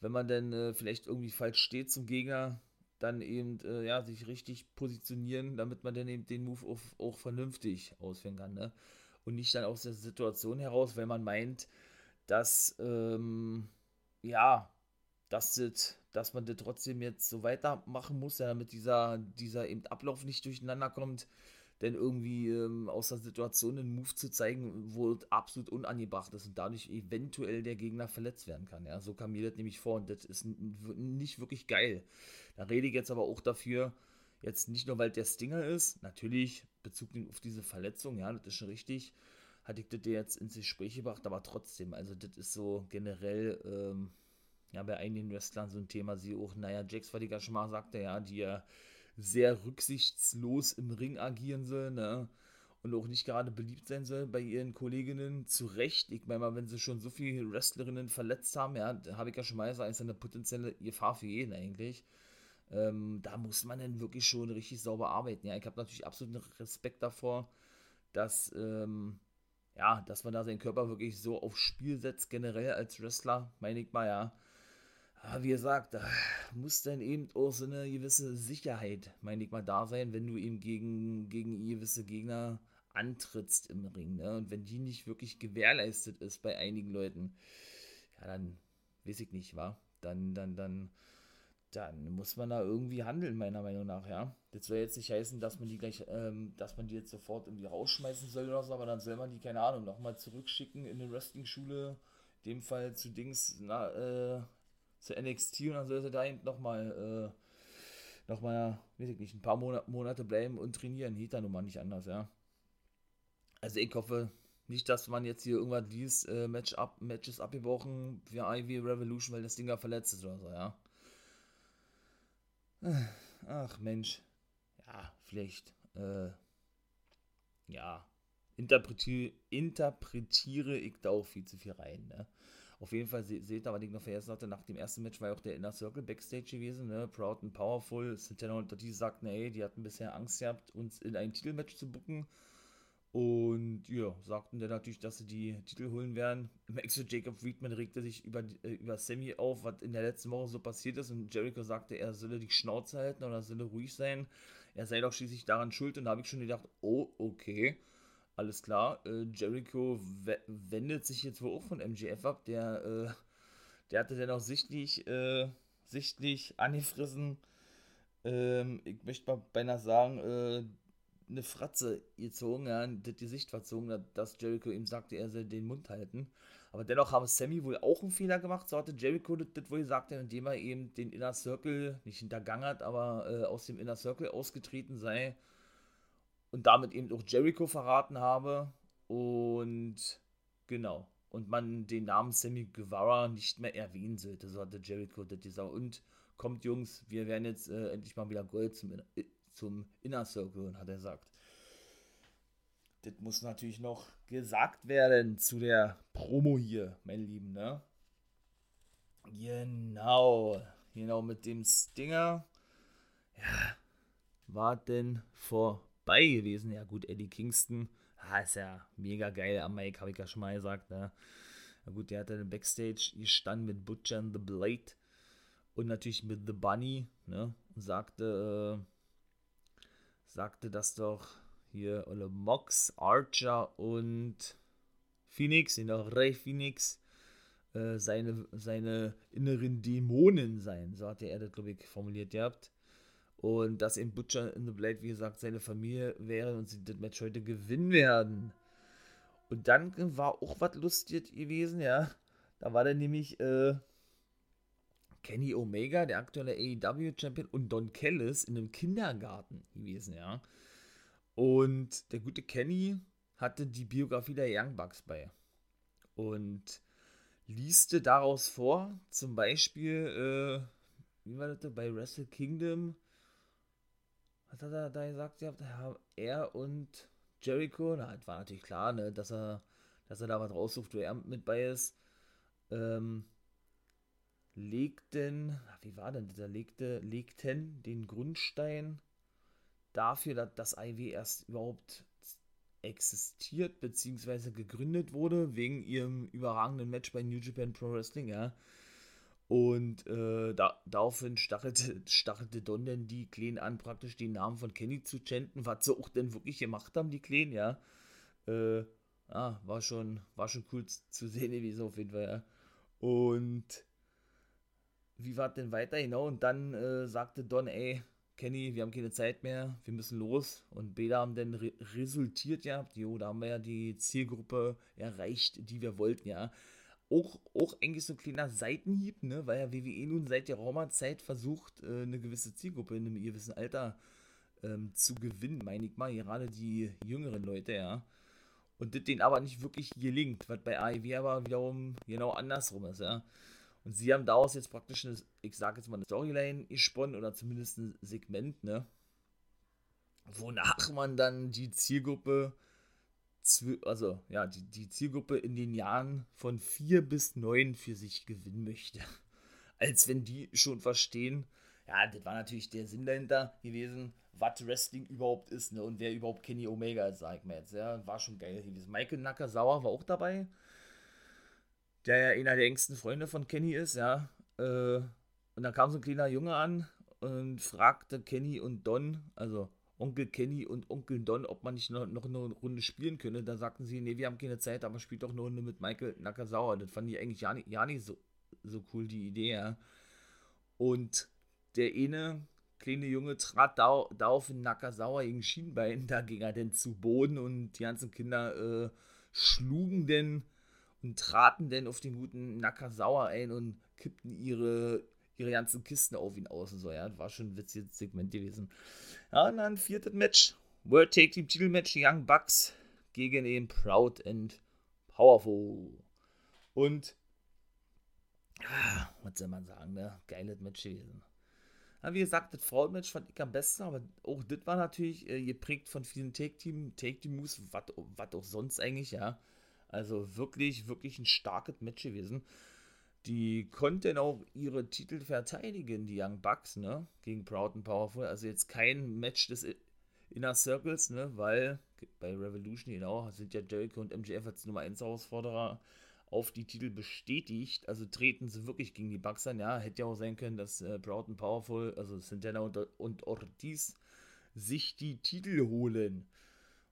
wenn man dann äh, vielleicht irgendwie falsch steht zum Gegner, dann eben äh, ja, sich richtig positionieren, damit man dann eben den Move auf, auch vernünftig ausführen kann. Ne? Und nicht dann aus der Situation heraus, wenn man meint, dass ähm, ja, dass, das, dass man das trotzdem jetzt so weitermachen muss, ja, damit dieser, dieser eben Ablauf nicht durcheinander kommt, denn irgendwie ähm, aus der Situation einen Move zu zeigen, wo absolut unangebracht ist und dadurch eventuell der Gegner verletzt werden kann. Ja, so kam mir das nämlich vor und das ist nicht wirklich geil. Da rede ich jetzt aber auch dafür, jetzt nicht nur, weil der Stinger ist, natürlich Bezug auf diese Verletzung, ja, das ist schon richtig, hatte ich das jetzt ins Gespräch gebracht, aber trotzdem, also das ist so generell, ähm, ja, bei einigen Wrestlern so ein Thema, sie auch, naja, Jax, was ich ja schon mal sagte, ja, die ja sehr rücksichtslos im Ring agieren soll, ne? Und auch nicht gerade beliebt sein soll bei ihren Kolleginnen. Zu Recht. Ich meine mal, wenn sie schon so viele Wrestlerinnen verletzt haben, ja, habe ich ja schon mal gesagt, ist eine potenzielle Gefahr für jeden eigentlich. Ähm, da muss man dann wirklich schon richtig sauber arbeiten. Ja, ich habe natürlich absoluten Respekt davor, dass, ähm, ja, dass man da seinen Körper wirklich so aufs Spiel setzt, generell als Wrestler, meine ich mal, ja. Aber wie gesagt, da muss dann eben auch so eine gewisse Sicherheit, meine ich mal, da sein, wenn du eben gegen, gegen gewisse Gegner antrittst im Ring. Ne? Und wenn die nicht wirklich gewährleistet ist bei einigen Leuten, ja, dann weiß ich nicht, wa? Dann, dann, dann, dann muss man da irgendwie handeln, meiner Meinung nach, ja. Das soll jetzt nicht heißen, dass man die gleich, ähm, dass man die jetzt sofort irgendwie rausschmeißen soll oder so, aber dann soll man die, keine Ahnung, nochmal zurückschicken in eine Wrestling-Schule, in dem Fall zu Dings, na, äh, zu NXT und dann soll sie da eben nochmal, äh, nochmal, weiß ich nicht, ein paar Monate, bleiben und trainieren. Geht da nun mal nicht anders, ja. Also ich hoffe nicht, dass man jetzt hier irgendwann dies äh, Match up, Matches abgebrochen für Ivy Revolution, weil das Ding da verletzt ist oder so, ja. Ach Mensch. Ja, vielleicht, äh, ja, interpretiere, interpretiere ich da auch viel zu viel rein, ne? Auf jeden Fall se seht ihr, was ich noch vergessen hatte, nach dem ersten Match war ja auch der Inner Circle Backstage gewesen, ne? Proud and Powerful. Santana und die sagten, ey, die hatten bisher Angst gehabt, uns in ein Titelmatch zu bucken. Und ja, sagten dann natürlich, dass sie die Titel holen werden. Max Jacob Friedman regte sich über, äh, über Sammy auf, was in der letzten Woche so passiert ist. Und Jericho sagte, er solle die Schnauze halten oder solle ruhig sein. Er sei doch schließlich daran schuld. Und da habe ich schon gedacht, oh, okay alles klar. Äh, Jericho wendet sich jetzt wohl auch von MGF ab. Der, äh, der hatte dann auch sichtlich, äh, sichtlich angefressen, ähm, ich möchte mal beinahe sagen, äh, eine Fratze gezogen, ja, das Gesicht verzogen, dass Jericho ihm sagte, er soll den Mund halten. Aber dennoch haben Sammy wohl auch einen Fehler gemacht, so hatte Jericho das, das wohl gesagt, indem er eben den Inner Circle nicht hintergangen hat, aber äh, aus dem Inner Circle ausgetreten sei und damit eben auch Jericho verraten habe. Und genau. Und man den Namen Sammy Guevara nicht mehr erwähnen sollte. So hatte Jericho das gesagt. Und kommt, Jungs, wir werden jetzt äh, endlich mal wieder Gold zum, äh, zum Inner Circle, hat er gesagt. Das muss natürlich noch gesagt werden zu der Promo hier, mein Lieben, ne? Genau. Genau, mit dem Stinger. Ja, war denn vor dabei gewesen. Ja, gut, Eddie Kingston, ah, ist ja mega geil am Mike, habe ich ja schon mal gesagt. Ne? Ja, gut, der hat dann Backstage gestanden mit Butcher and the Blade und natürlich mit The Bunny, ne? Und sagte, äh, sagte das doch hier, oder Mox, Archer und Phoenix, genau, Ray Phoenix, äh, seine, seine inneren Dämonen sein. So hatte er das, glaube ich, formuliert gehabt. Und dass eben Butcher in the Blade, wie gesagt, seine Familie wäre und sie das Match heute gewinnen werden. Und dann war auch was lustig gewesen, ja. Da war dann nämlich äh, Kenny Omega, der aktuelle AEW-Champion, und Don Kellis in einem Kindergarten gewesen, ja. Und der gute Kenny hatte die Biografie der Young Bucks bei. Und lieste daraus vor, zum Beispiel, äh, wie war das bei Wrestle Kingdom? Was hat er da gesagt? Er und Jericho, na, war natürlich klar, ne, dass er, dass er da was raussucht, wo er mit bei ist. Ähm, legten, wie war denn das? Legte, legten den Grundstein dafür, dass das IW erst überhaupt existiert bzw. gegründet wurde, wegen ihrem überragenden Match bei New Japan Pro Wrestling, ja. Und äh, da, daraufhin stachelte, stachelte Don denn die Kleen an, praktisch den Namen von Kenny zu chanten, was sie auch denn wirklich gemacht haben, die Kleen, ja. Äh, ja, war schon, war schon cool zu sehen gewesen, auf jeden Fall, ja. Und wie war es denn weiter? Genau, und dann äh, sagte Don, ey, Kenny, wir haben keine Zeit mehr, wir müssen los. Und Beda haben dann re resultiert ja, jo, da haben wir ja die Zielgruppe erreicht, die wir wollten, ja. Auch, auch eigentlich so ein kleiner Seitenhieb, ne, weil ja WWE nun seit der Roma-Zeit versucht, äh, eine gewisse Zielgruppe in einem gewissen Alter ähm, zu gewinnen, meine ich mal, gerade die jüngeren Leute, ja. Und das denen aber nicht wirklich gelingt, was bei AEW aber wiederum genau andersrum ist, ja. Und sie haben daraus jetzt praktisch, eine, ich sage jetzt mal, eine Storyline gesponnen oder zumindest ein Segment, ne? Wonach man dann die Zielgruppe, also ja, die, die Zielgruppe in den Jahren von 4 bis 9 für sich gewinnen möchte. Als wenn die schon verstehen, ja, das war natürlich der Sinn dahinter gewesen, was Wrestling überhaupt ist, ne? Und wer überhaupt Kenny Omega ist, sag ich mal jetzt. Ja, war schon geil gewesen. Michael Nakazawa war auch dabei der ja einer der engsten Freunde von Kenny ist, ja. Äh, und da kam so ein kleiner Junge an und fragte Kenny und Don, also Onkel Kenny und Onkel Don, ob man nicht noch, eine Runde spielen könne. Da sagten sie, nee, wir haben keine Zeit, aber spielt doch eine Runde mit Michael Nakazawa. Das fand ich eigentlich ja nicht, ja nicht so, so cool, die Idee, ja. Und der eine kleine Junge trat da, darauf in Nakazawa gegen Schienbein, da ging er denn zu Boden und die ganzen Kinder äh, schlugen denn und traten dann auf den guten Nakazawa ein und kippten ihre, ihre ganzen Kisten auf ihn aus und so, ja. War schon ein witziges Segment gewesen. Ja, und dann viertes Match. World Take Team Titel Match Young Bucks gegen den Proud and Powerful. Und, ah, was soll man sagen, ne? Geiles Match gewesen. Ja, wie gesagt, das Frauenmatch fand ich am besten, aber auch das war natürlich äh, geprägt von vielen Take-Team, Take-Team-Moves, was auch sonst eigentlich, ja. Also wirklich, wirklich ein starkes Match gewesen. Die konnten auch ihre Titel verteidigen, die Young Bucks, ne? Gegen Proud and Powerful. Also jetzt kein Match des Inner Circles, ne? Weil bei Revolution, genau, sind ja Jericho und MJF als Nummer 1 Herausforderer auf die Titel bestätigt. Also treten sie wirklich gegen die Bucks an. Ja, hätte ja auch sein können, dass äh, Proud and Powerful, also Santana und, und Ortiz, sich die Titel holen.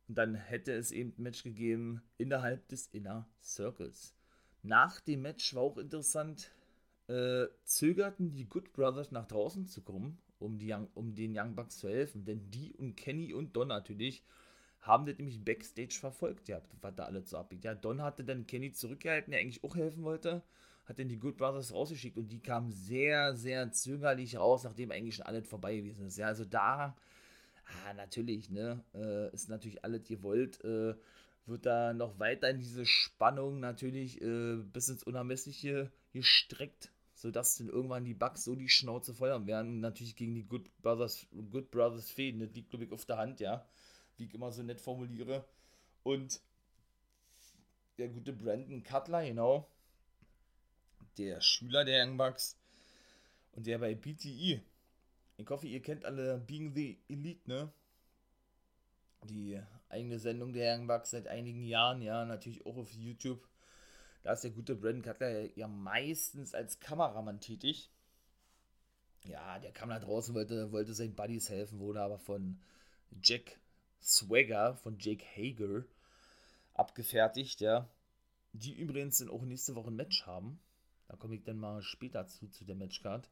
Und dann hätte es eben ein Match gegeben innerhalb des Inner Circles. Nach dem Match war auch interessant, äh, zögerten die Good Brothers nach draußen zu kommen, um, die Young, um den Young Bucks zu helfen. Denn die und Kenny und Don natürlich haben das nämlich Backstage verfolgt, ja, was da alles so abgeht. Ja, Don hatte dann Kenny zurückgehalten, der eigentlich auch helfen wollte, hat dann die Good Brothers rausgeschickt und die kamen sehr, sehr zögerlich raus, nachdem eigentlich schon alles vorbei gewesen ist. Ja, also da ah, natürlich, ne, äh, ist natürlich alles gewollt, äh, wird da noch weiter in diese Spannung natürlich äh, bis ins Unermessliche gestreckt, sodass dann irgendwann die Bugs so die Schnauze feuern werden. Natürlich gegen die Good Brothers, Good Brothers Fäden, das liegt, glaube ich, auf der Hand, ja, wie ich immer so nett formuliere. Und der gute Brandon Cutler, genau, der Schüler der Young Bucks und der bei BTE ich hoffe, ihr kennt alle Being the Elite, ne? Die eigene Sendung der Young Bucks seit einigen Jahren, ja, natürlich auch auf YouTube. Da ist der gute Brandon Cutler ja meistens als Kameramann tätig. Ja, der kam da draußen, wollte, wollte seinen Buddies helfen, wurde aber von Jack Swagger, von Jake Hager abgefertigt, ja. Die übrigens dann auch nächste Woche ein Match haben. Da komme ich dann mal später zu, zu der Matchcard.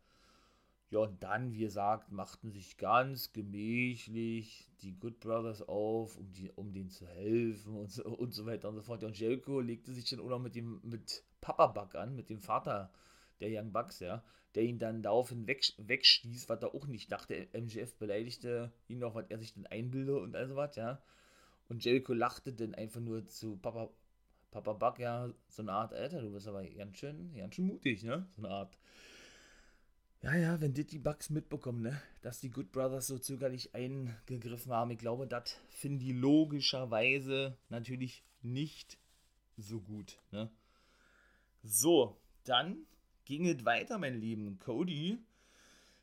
Ja, und dann, wie gesagt, machten sich ganz gemächlich die Good Brothers auf, um, die, um denen zu helfen und so, und so weiter und so fort. und Jericho legte sich dann auch noch mit dem mit Papa Buck an, mit dem Vater der Young Bucks, ja, der ihn dann daraufhin weg, wegstieß, was er auch nicht dachte. MGF beleidigte ihn noch, was er sich denn einbilde und all so was, ja. Und Jericho lachte dann einfach nur zu Papa, Papa Buck, ja, so eine Art, Alter, du bist aber ganz schön, ganz schön mutig, ne? So eine Art. Ja, ja, wenn die Bugs mitbekommen, ne, dass die Good Brothers so zögerlich eingegriffen haben, ich glaube, das finden die logischerweise natürlich nicht so gut, ne. So, dann ging es weiter, mein Lieben. Cody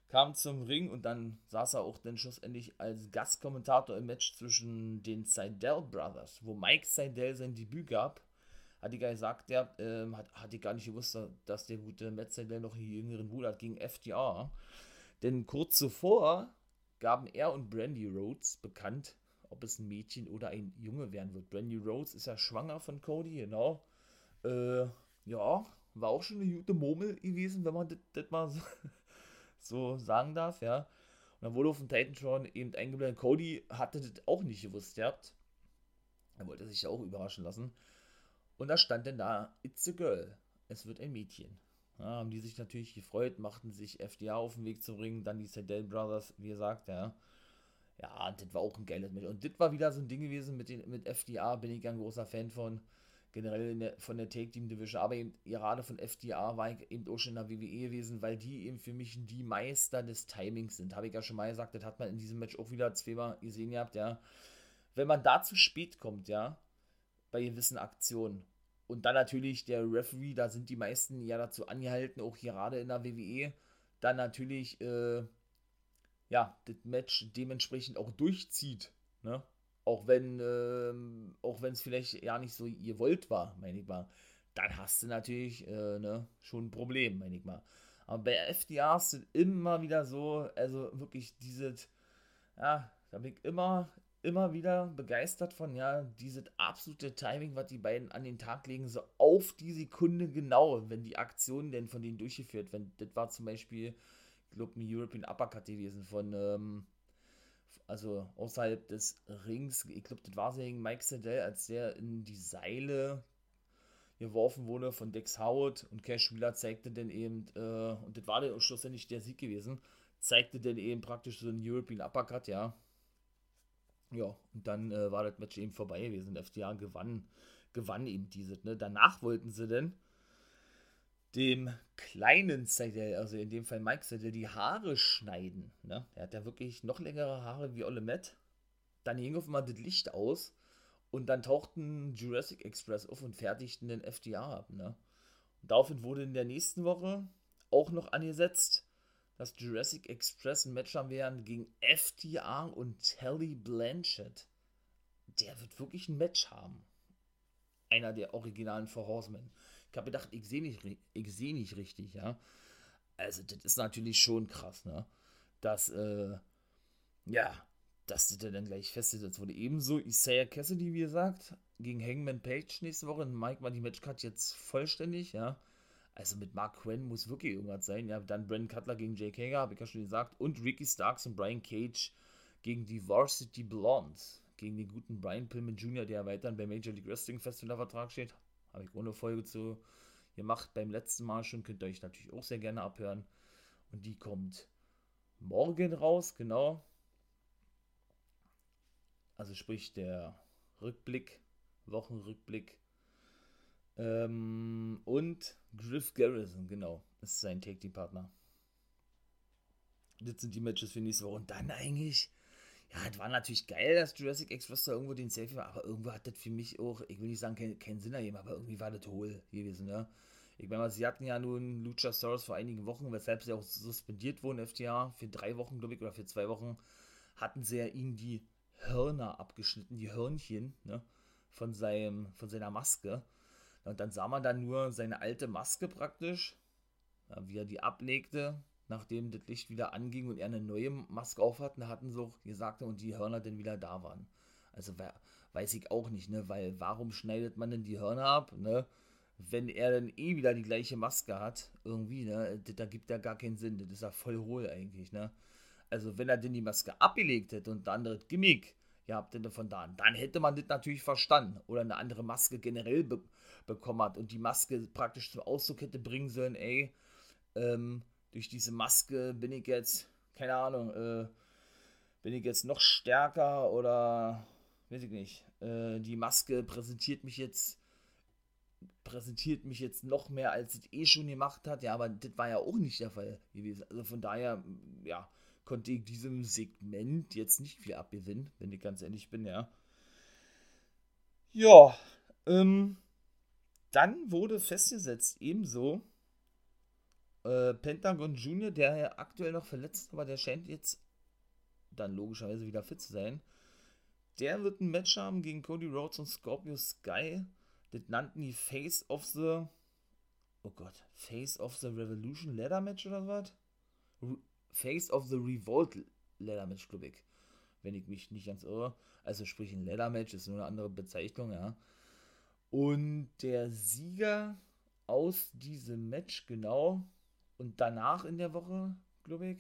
kam zum Ring und dann saß er auch dann schlussendlich als Gastkommentator im Match zwischen den Seidel Brothers, wo Mike Seidel sein Debüt gab hat die gesagt, der ähm, hat, hat die gar nicht gewusst, dass der gute Metzeler noch einen jüngeren Bruder hat gegen FDR. Denn kurz zuvor gaben er und Brandy Rhodes bekannt, ob es ein Mädchen oder ein Junge werden wird. Brandy Rhodes ist ja schwanger von Cody, genau. Äh, ja, war auch schon eine gute Murmel gewesen, wenn man das mal so, so sagen darf, ja. dann wurde auf dem Titan Tron eben eingeblendet. Cody hatte das auch nicht gewusst, habt. Er wollte sich auch überraschen lassen. Und da stand denn da, it's a girl. Es wird ein Mädchen. Ja, haben die sich natürlich gefreut, machten sich FDA auf den Weg zu bringen, dann die Seidel Brothers, wie gesagt, ja. Ja, das war auch ein geiles Match. Und das war wieder so ein Ding gewesen mit, den, mit FDA, bin ich ein großer Fan von. Generell der, von der Take Team Division, aber eben gerade von FDA war ich eben auch schon in der WWE gewesen, weil die eben für mich die Meister des Timings sind. Habe ich ja schon mal gesagt, das hat man in diesem Match auch wieder zweimal gesehen gehabt, ja. Wenn man da zu spät kommt, ja, bei gewissen Aktionen, und dann natürlich der Referee, da sind die meisten ja dazu angehalten, auch gerade in der WWE, dann natürlich, äh, ja, das Match dementsprechend auch durchzieht, ne? Auch wenn, äh, auch wenn es vielleicht ja nicht so ihr wollt war, meine ich mal, dann hast du natürlich, äh, ne, schon ein Problem, meine ich mal. Aber bei FDRs sind immer wieder so, also wirklich dieses, ja, da bin ich immer, immer wieder begeistert von, ja, dieses absolute Timing, was die beiden an den Tag legen, so auf die Sekunde genau, wenn die Aktion denn von denen durchgeführt werden. Das war zum Beispiel, ich glaube, ein European Uppercut gewesen von, ähm, also außerhalb des Rings, ich glaube, das war gegen Mike Sedell, als der in die Seile geworfen wurde von Dex Howard. Und Cash Wheeler zeigte dann eben, äh, und das war dann schlussendlich der Sieg gewesen, zeigte dann eben praktisch so einen European Uppercut, ja, ja, und dann äh, war das Match eben vorbei gewesen. FDA gewann, gewann eben dieses. Ne? Danach wollten sie dann dem kleinen Seidel, also in dem Fall Mike Seidel, die Haare schneiden. Ne? Er hat ja wirklich noch längere Haare wie Ole Matt. Dann ging auf einmal das Licht aus und dann tauchten Jurassic Express auf und fertigten den FDA ab. Ne? Und daraufhin wurde in der nächsten Woche auch noch angesetzt dass Jurassic Express Match haben werden gegen FTR und Telly Blanchett. Der wird wirklich ein Match haben. Einer der originalen Four Horsemen. Ich habe gedacht, ich sehe nicht, seh nicht richtig, ja. Also, das ist natürlich schon krass, ne? Dass, äh, ja, dass das dann gleich festgesetzt wurde. Ebenso Isaiah Cassidy, wie gesagt, gegen Hangman Page nächste Woche. Mike war die Matchcard jetzt vollständig, ja. Also mit Mark Quinn muss wirklich irgendwas sein. Ja, dann Brandon Cutler gegen Jake Hager, habe ich ja schon gesagt. Und Ricky Starks und Brian Cage gegen die Varsity Blondes. Gegen den guten Brian Pillman Jr., der weiterhin beim Major League Wrestling Fest unter Vertrag steht. Habe ich ohne Folge zu gemacht beim letzten Mal schon. Könnt ihr euch natürlich auch sehr gerne abhören. Und die kommt morgen raus, genau. Also sprich der Rückblick, Wochenrückblick ähm, und Griff Garrison, genau, ist sein Take-Team-Partner. Das sind die Matches für nächste Woche. Und dann eigentlich, ja, es war natürlich geil, dass Jurassic Express da irgendwo den Selfie war, aber irgendwo hat das für mich auch, ich will nicht sagen, keinen kein Sinn ergeben, aber irgendwie war das hohl gewesen, ne? Ich meine, sie hatten ja nun Luchasaurus vor einigen Wochen, weshalb sie auch suspendiert wurden, FTA, für drei Wochen, glaube ich, oder für zwei Wochen, hatten sie ja ihnen die Hörner abgeschnitten, die Hörnchen, ne? Von, seinem, von seiner Maske. Und dann sah man dann nur seine alte Maske praktisch, wie er die ablegte, nachdem das Licht wieder anging und er eine neue Maske auf hat. Da hatten sie auch gesagt, und die Hörner dann wieder da waren. Also weiß ich auch nicht, ne? Weil warum schneidet man denn die Hörner ab, ne? Wenn er dann eh wieder die gleiche Maske hat, irgendwie, ne? Da gibt ja gar keinen Sinn. Das ist ja voll hohl eigentlich, ne? Also wenn er denn die Maske abgelegt hätte und dann das Gimmick gehabt hätte von da, dann hätte man das natürlich verstanden. Oder eine andere Maske generell be bekommen hat und die Maske praktisch zum Ausdruck hätte bringen sollen, ey, ähm, durch diese Maske bin ich jetzt, keine Ahnung, äh, bin ich jetzt noch stärker oder weiß ich nicht. Äh, die Maske präsentiert mich jetzt präsentiert mich jetzt noch mehr, als es eh schon gemacht hat. Ja, aber das war ja auch nicht der Fall gewesen. Also von daher, ja, konnte ich diesem Segment jetzt nicht viel abgewinnen, wenn ich ganz ehrlich bin, ja. Ja, ähm, dann wurde festgesetzt, ebenso äh, Pentagon Junior, der ja aktuell noch verletzt aber der scheint jetzt dann logischerweise wieder fit zu sein. Der wird ein Match haben gegen Cody Rhodes und Scorpio Sky. Das nannten die Face of the. Oh Gott, Face of the Revolution Ladder Match oder was? Face of the Revolt Ladder Match, glaube ich. Wenn ich mich nicht ganz irre. Also sprich ein Ladder Match ist nur eine andere Bezeichnung, ja. Und der Sieger aus diesem Match, genau, und danach in der Woche, glaube ich,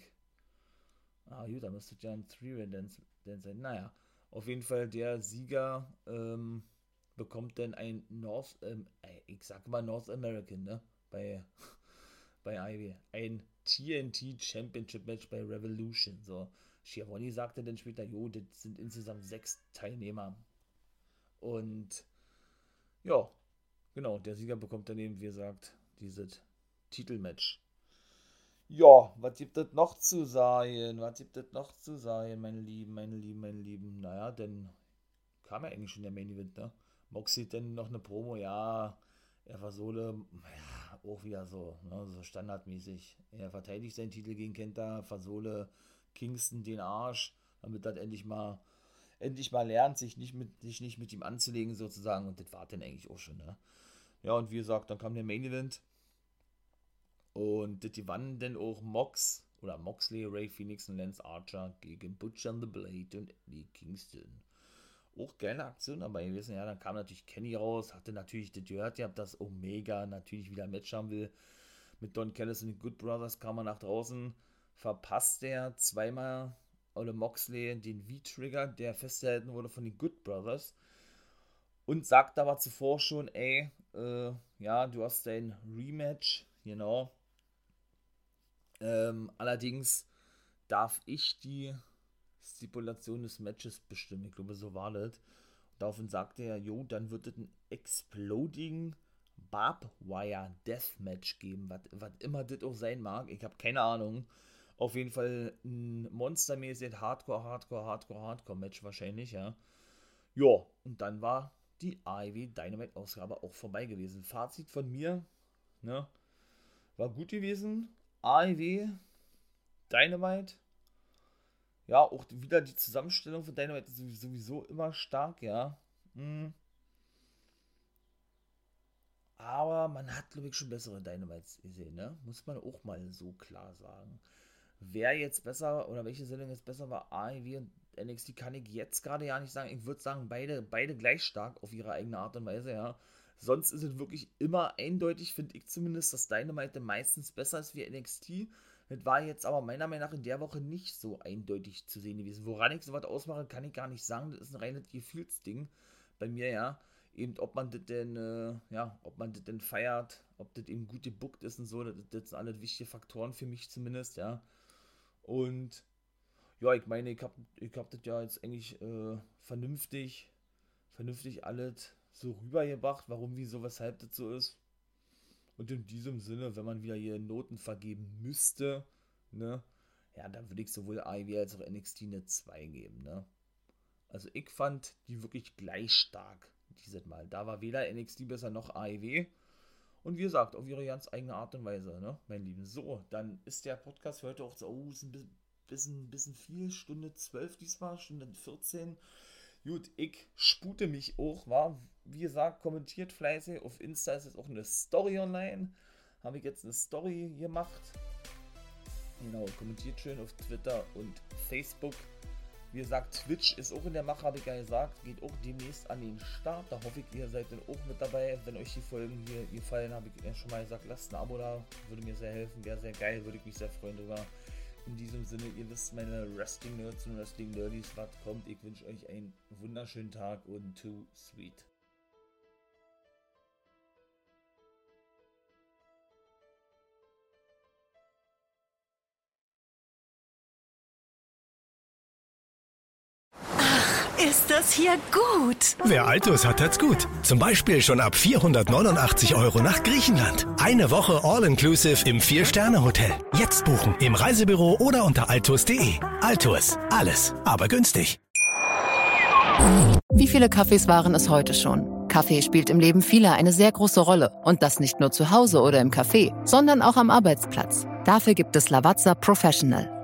Ah, gut, dann müsste ja ein Three-Way-Dance sein. Naja, auf jeden Fall der Sieger ähm, bekommt dann ein North, ähm, ich sag mal North American, ne? Bei, bei Ivy. Ein TNT Championship Match bei Revolution. So, Schiavone sagte dann später, jo, das sind insgesamt sechs Teilnehmer. Und ja, genau, der Sieger bekommt dann eben, wie gesagt, dieses Titelmatch. Ja, was gibt es noch zu sagen? Was gibt es noch zu sagen, meine Lieben, meine Lieben, meine Lieben? Naja, dann kam ja eigentlich schon der Main Event, ne? Moxie dann noch eine Promo, ja, er war so, ja, auch wieder so, ne, so standardmäßig. Er verteidigt seinen Titel gegen Kenta, versole Kingston den Arsch, damit er endlich mal endlich mal lernt, sich nicht mit, sich nicht mit ihm anzulegen, sozusagen. Und das war dann eigentlich auch schon, ne? Ja, und wie gesagt, dann kam der Main Event. Und das gewannen dann auch Mox oder Moxley, Ray Phoenix und Lance Archer gegen Butcher the Blade und Eddie Kingston. Auch geile Aktion dabei gewesen. Ja, dann kam natürlich Kenny raus, hatte natürlich das gehört, ihr habt das Omega natürlich wieder ein Match haben will. Mit Don Callis und den Good Brothers kam er nach draußen, verpasst er zweimal oder Moxley den V-Trigger, der festgehalten wurde von den Good Brothers. Und sagt aber zuvor schon, ey, äh, ja, du hast dein Rematch, genau. Ähm, allerdings darf ich die Stipulation des Matches bestimmen. Ich glaube, so war das. Daraufhin sagte er, jo, dann wird es ein Exploding Barbwire Deathmatch geben, was immer das auch sein mag. Ich habe keine Ahnung. Auf jeden Fall ein monstermäßig Hardcore, Hardcore, Hardcore, Hardcore-Match wahrscheinlich, ja. Ja, und dann war die AEW Dynamite-Ausgabe auch vorbei gewesen. Fazit von mir, ne, war gut gewesen. AEW Dynamite, ja, auch wieder die Zusammenstellung von Dynamite ist sowieso immer stark, ja. Hm. Aber man hat, glaube ich, schon bessere Dynamites gesehen, ne? Muss man auch mal so klar sagen wer jetzt besser oder welche Sendung jetzt besser war, AEW und NXT, kann ich jetzt gerade ja nicht sagen. Ich würde sagen, beide, beide gleich stark auf ihre eigene Art und Weise, ja. Sonst ist es wirklich immer eindeutig, finde ich zumindest, dass Dynamite meistens besser ist wie NXT. Das war jetzt aber meiner Meinung nach in der Woche nicht so eindeutig zu sehen gewesen. Woran ich sowas ausmache, kann ich gar nicht sagen. Das ist ein reines Gefühlsding bei mir, ja. Eben, ob man das denn, äh, ja, ob man das denn feiert, ob das eben gut gebuckt ist und so, das, das sind alle wichtige Faktoren für mich zumindest, ja. Und ja, ich meine, ich habe ich hab das ja jetzt eigentlich äh, vernünftig, vernünftig alles so rübergebracht, warum, wieso, weshalb das so ist. Und in diesem Sinne, wenn man wieder hier Noten vergeben müsste, ne, ja, dann würde ich sowohl AEW als auch NXT eine 2 geben, ne. Also ich fand die wirklich gleich stark dieses Mal. Da war weder NXT besser noch AEW. Und wie gesagt, auf ihre ganz eigene Art und Weise, ne, mein Lieben. So, dann ist der Podcast für heute auch so, oh, ist ein bisschen, bisschen viel, Stunde 12 diesmal, Stunde 14. Gut, ich spute mich auch, war, wie gesagt, kommentiert fleißig. Auf Insta ist jetzt auch eine Story online. Habe ich jetzt eine Story gemacht. Genau, kommentiert schön auf Twitter und Facebook. Wie gesagt, Twitch ist auch in der Mache, habe ich ja gesagt. Geht auch demnächst an den Start. Da hoffe ich, ihr seid dann auch mit dabei. Wenn euch die Folgen hier gefallen, habe ich ja schon mal gesagt, lasst ein Abo da. Würde mir sehr helfen. Wäre sehr geil. Würde ich mich sehr freuen drüber. In diesem Sinne, ihr wisst, meine Wrestling-Nerds und Wrestling-Nerdies, was kommt. Ich wünsche euch einen wunderschönen Tag und too sweet. Ist das hier gut. Wer Altus hat, hat's gut. Zum Beispiel schon ab 489 Euro nach Griechenland. Eine Woche All-Inclusive im Vier-Sterne-Hotel. Jetzt buchen im Reisebüro oder unter altus.de. Altus, alles, aber günstig. Wie viele Kaffees waren es heute schon? Kaffee spielt im Leben vieler eine sehr große Rolle. Und das nicht nur zu Hause oder im Café, sondern auch am Arbeitsplatz. Dafür gibt es Lavazza Professional.